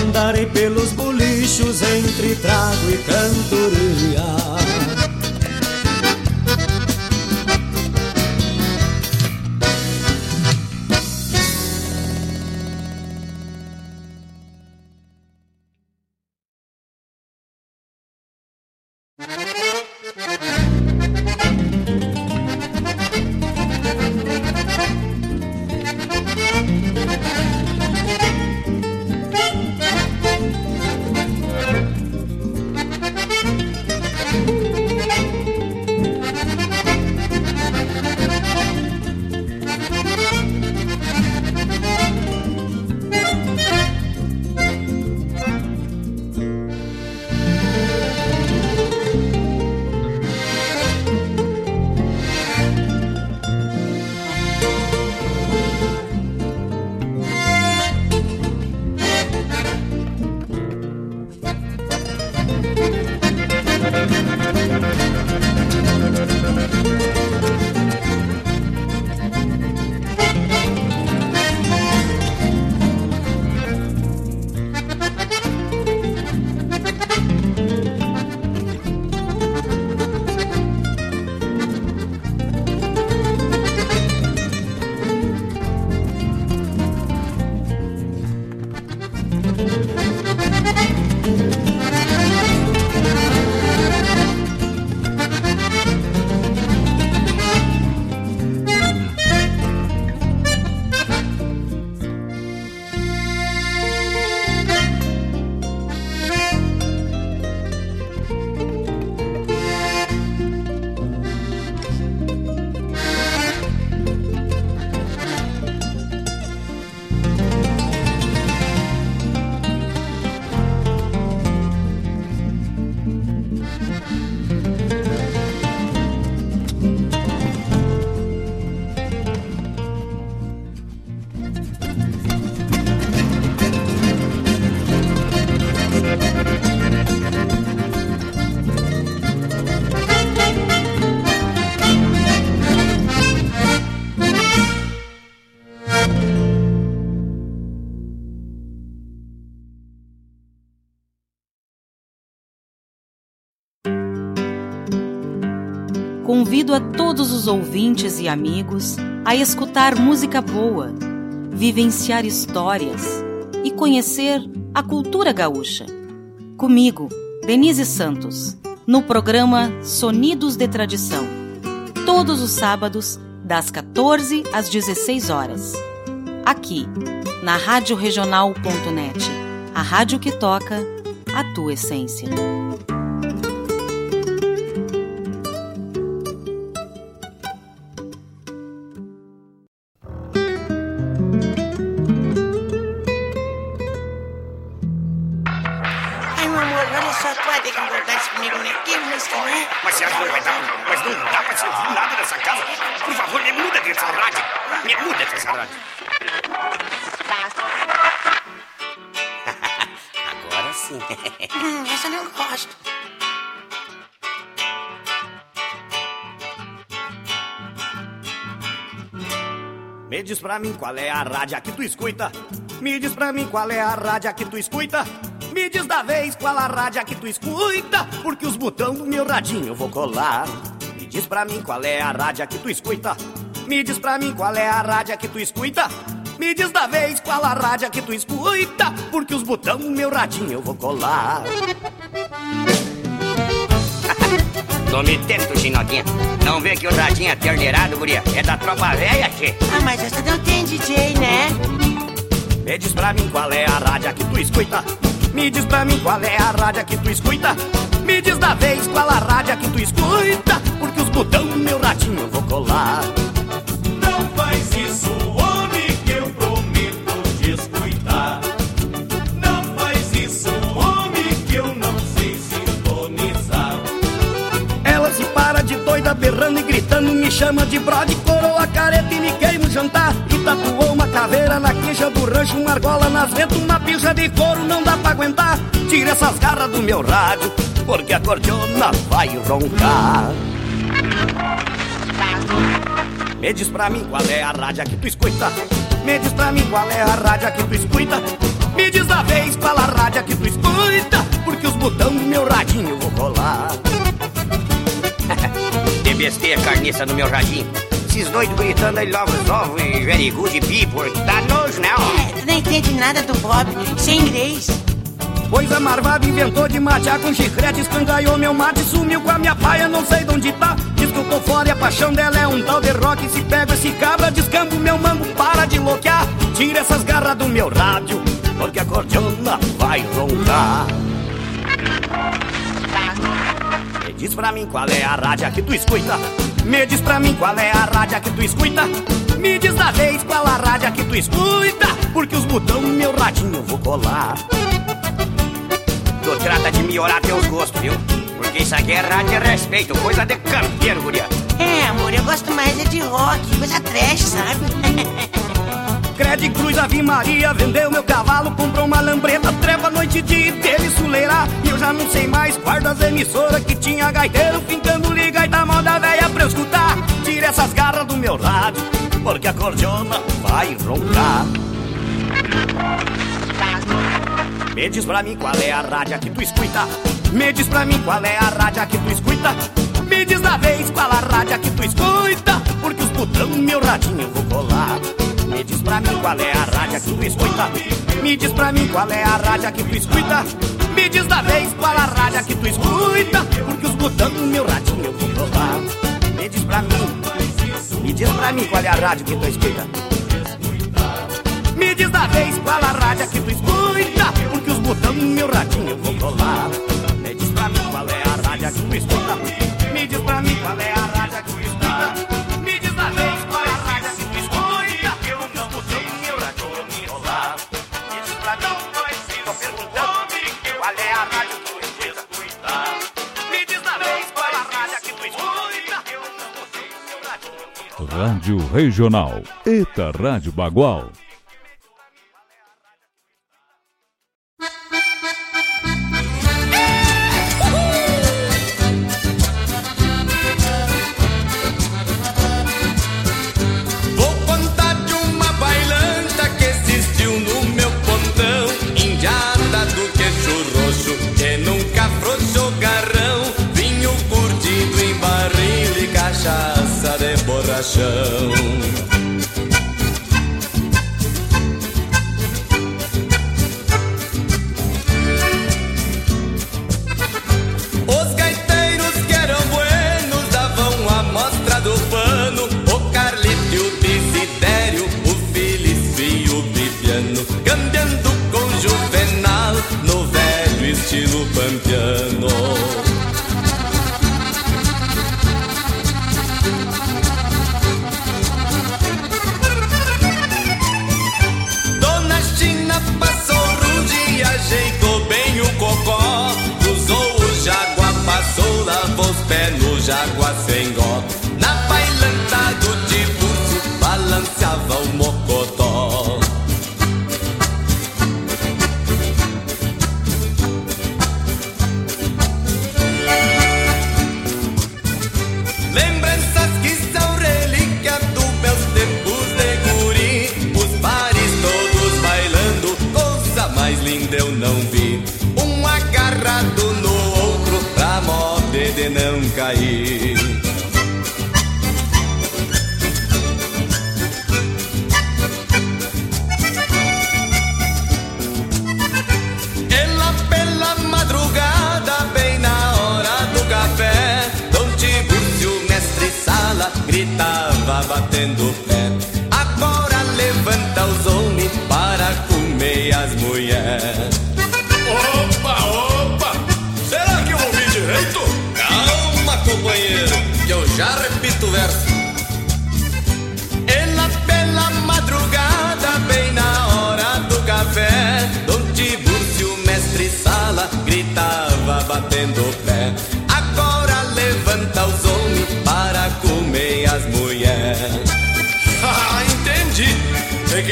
Andarei pelos bolichos entre trago e cantoria. Convido a todos os ouvintes e amigos a escutar música boa, vivenciar histórias e conhecer a cultura gaúcha. Comigo, Denise Santos, no programa Sonidos de Tradição, todos os sábados, das 14 às 16 horas. Aqui, na Rádio Regional.net, a rádio que toca a tua essência. Pra mim qual é a rádio que tu escuta. Me diz pra mim qual é a rádio que tu escuta. Me diz da vez qual a rádio que tu escuta. Porque os botões do meu radinho eu vou colar. Me diz pra mim qual é a rádio que tu escuta. Me diz pra mim qual é a rádio que tu escuta. Me diz da vez qual a rádio que tu escuta. Porque os botões do meu radinho eu vou colar. Tô me tento, Ginoguinha. Não vê que o radinho é terneirado, guria? É da tropa velha, tchê. Ah, mas essa não tem DJ, né? Me diz pra mim qual é a rádio que tu escuta. Me diz pra mim qual é a rádio que tu escuta. Me diz da vez qual a rádio que tu escuta. Porque os botão meu radinho eu vou colar. Não faz isso, e gritando, me chama de brode, coroa careta e me queima jantar. E tatuou uma caveira na queixa do rancho, uma argola nas ventas, uma pilcha de couro, não dá pra aguentar. Tira essas garras do meu rádio, porque a cordiona vai roncar. Me diz pra mim qual é a rádio que tu escuta. Me diz pra mim qual é a rádio que tu escuta. Me diz da vez qual a rádio que tu escuta. Porque os botões do meu radinho eu vou colar. De besteira carniça no meu radinho. Esses doidos gritando aí logo resolve e very good people. Dá nojo, né? ó? É, tu não entende nada do Bob, sem inglês. Pois a marvada inventou de matear com chiclete, escangalhou meu mate, sumiu com a minha paia, não sei de onde tá. Diz que eu tô fora e a paixão dela é um tal de rock. Se pego esse cabra, descambo meu mango, para de loquear. Tira essas garras do meu rádio, porque a cordiona vai roncar. Me diz pra mim qual é a rádio que tu escuta. Me diz pra mim qual é a rádio que tu escuta. Me diz da vez qual a rádio que tu escuta. Porque os botão meu radinho eu vou colar. Tu trata de melhorar teus gostos, viu? Porque isso aqui é rádio de respeito, coisa de campeiro, guria. É, amor, eu gosto mais é de rock, coisa trash, sabe? Crede Cruz, Ave Maria, vendeu meu cavalo, comprou uma lambreta, trepa a noite e dia dele suleirar. E eu já não sei mais qual das emissoras que tinha gaiteiro, fincando liga e da moda velha pra eu escutar. Tira essas garras do meu rádio, porque a cordiona vai roncar. Me diz pra mim qual é a rádio que tu escuta. Me diz pra mim qual é a rádio que tu escuta. Me diz da vez qual a rádio que tu escuta. Porque os no meu radinho eu vou colar. Me diz pra mim qual é a rádio que tu escuta. Me diz pra mim qual é a rádio que tu escuta. Me diz da vez qual a rádio que tu escuta. Porque os botão no meu radinho eu vou colar. Me diz pra mim. Me diz pra mim qual é a rádio que tu escuta. Me diz da vez qual a rádio que tu escuta Porque os botão no meu radinho eu vou colar Me diz pra mim qual é a rádio que tu escuta Me diz pra mim qual é a rádio Rádio Regional. Eta Rádio Bagual.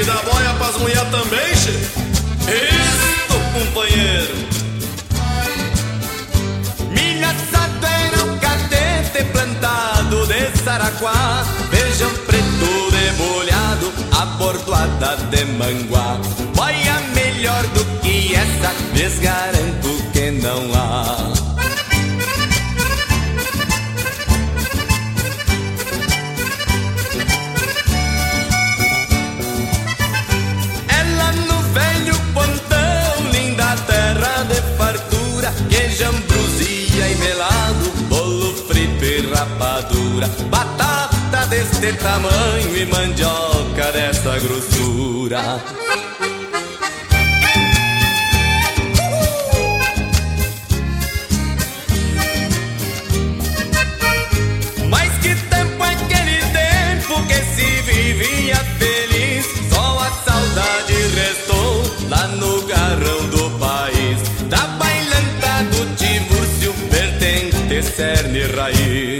Que dar boia pras mulheres também, che? Isto, companheiro. Milha assado era um cadete plantado de saraquá Feijão preto debulhado, abordoada de manguá Boia melhor do que essa, lhes garanto que não há deste tamanho e mandioca dessa grossura. Mas que tempo é aquele tempo que se vivia feliz Só a saudade restou lá no garrão do país. Da bailanta do Timúrcio, vertente, cerne raiz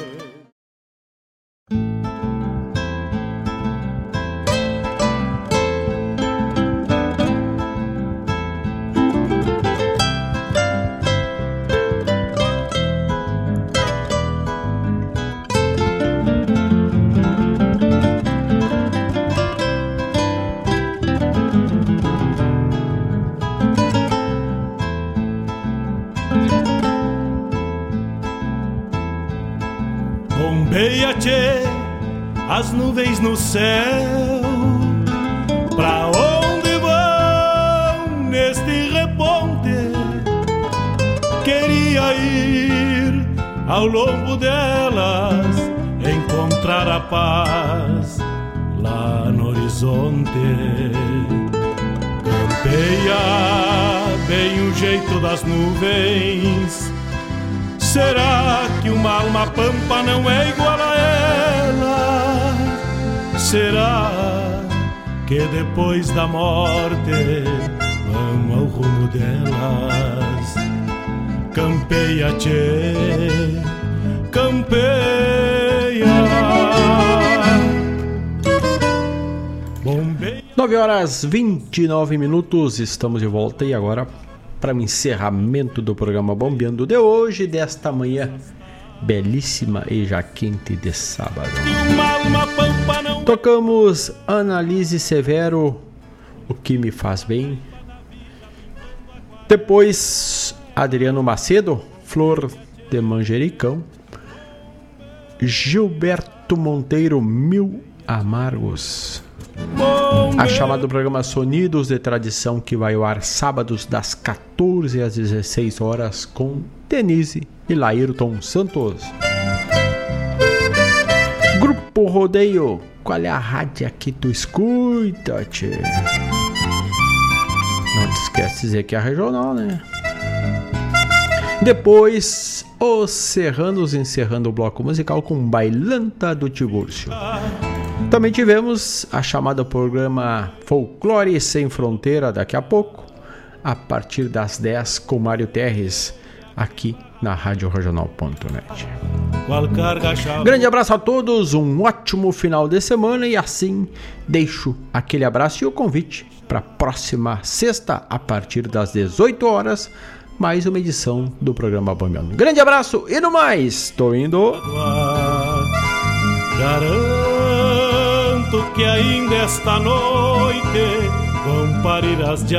As nuvens no céu. Pra onde vão neste reponte? Queria ir ao longo delas, encontrar a paz lá no horizonte. Campeia bem o jeito das nuvens Será que uma alma pampa não é igual a ela? Será que depois da morte vão ao rumo delas? Campeia, tchê, campeia. Bombeia. 9 horas 29 minutos, estamos de volta e agora para o encerramento do programa Bombeando de hoje, desta manhã belíssima e já quente de sábado. Tocamos Analise Severo, O que me faz bem. Depois, Adriano Macedo, Flor de Manjericão. Gilberto Monteiro, Mil Amargos. A chamada do programa Sonidos de Tradição que vai ao ar sábados das 14 às 16 horas com Denise e Laírton Santos. Grupo Rodeio, qual é a rádio que tu escuta, tchê? Não te esquece de dizer que é a regional, né? Depois, os Serranos encerrando o bloco musical com Bailanta do Tiburcio. Também tivemos a chamada programa Folclore Sem Fronteira daqui a pouco, a partir das 10 com Mário Terres, aqui na Rádio Regional.net. Grande abraço a todos, um ótimo final de semana e assim deixo aquele abraço e o convite para a próxima sexta, a partir das 18 horas, mais uma edição do programa Bambiano. Grande abraço e no mais, tô indo. Que ainda esta noite vão parir as de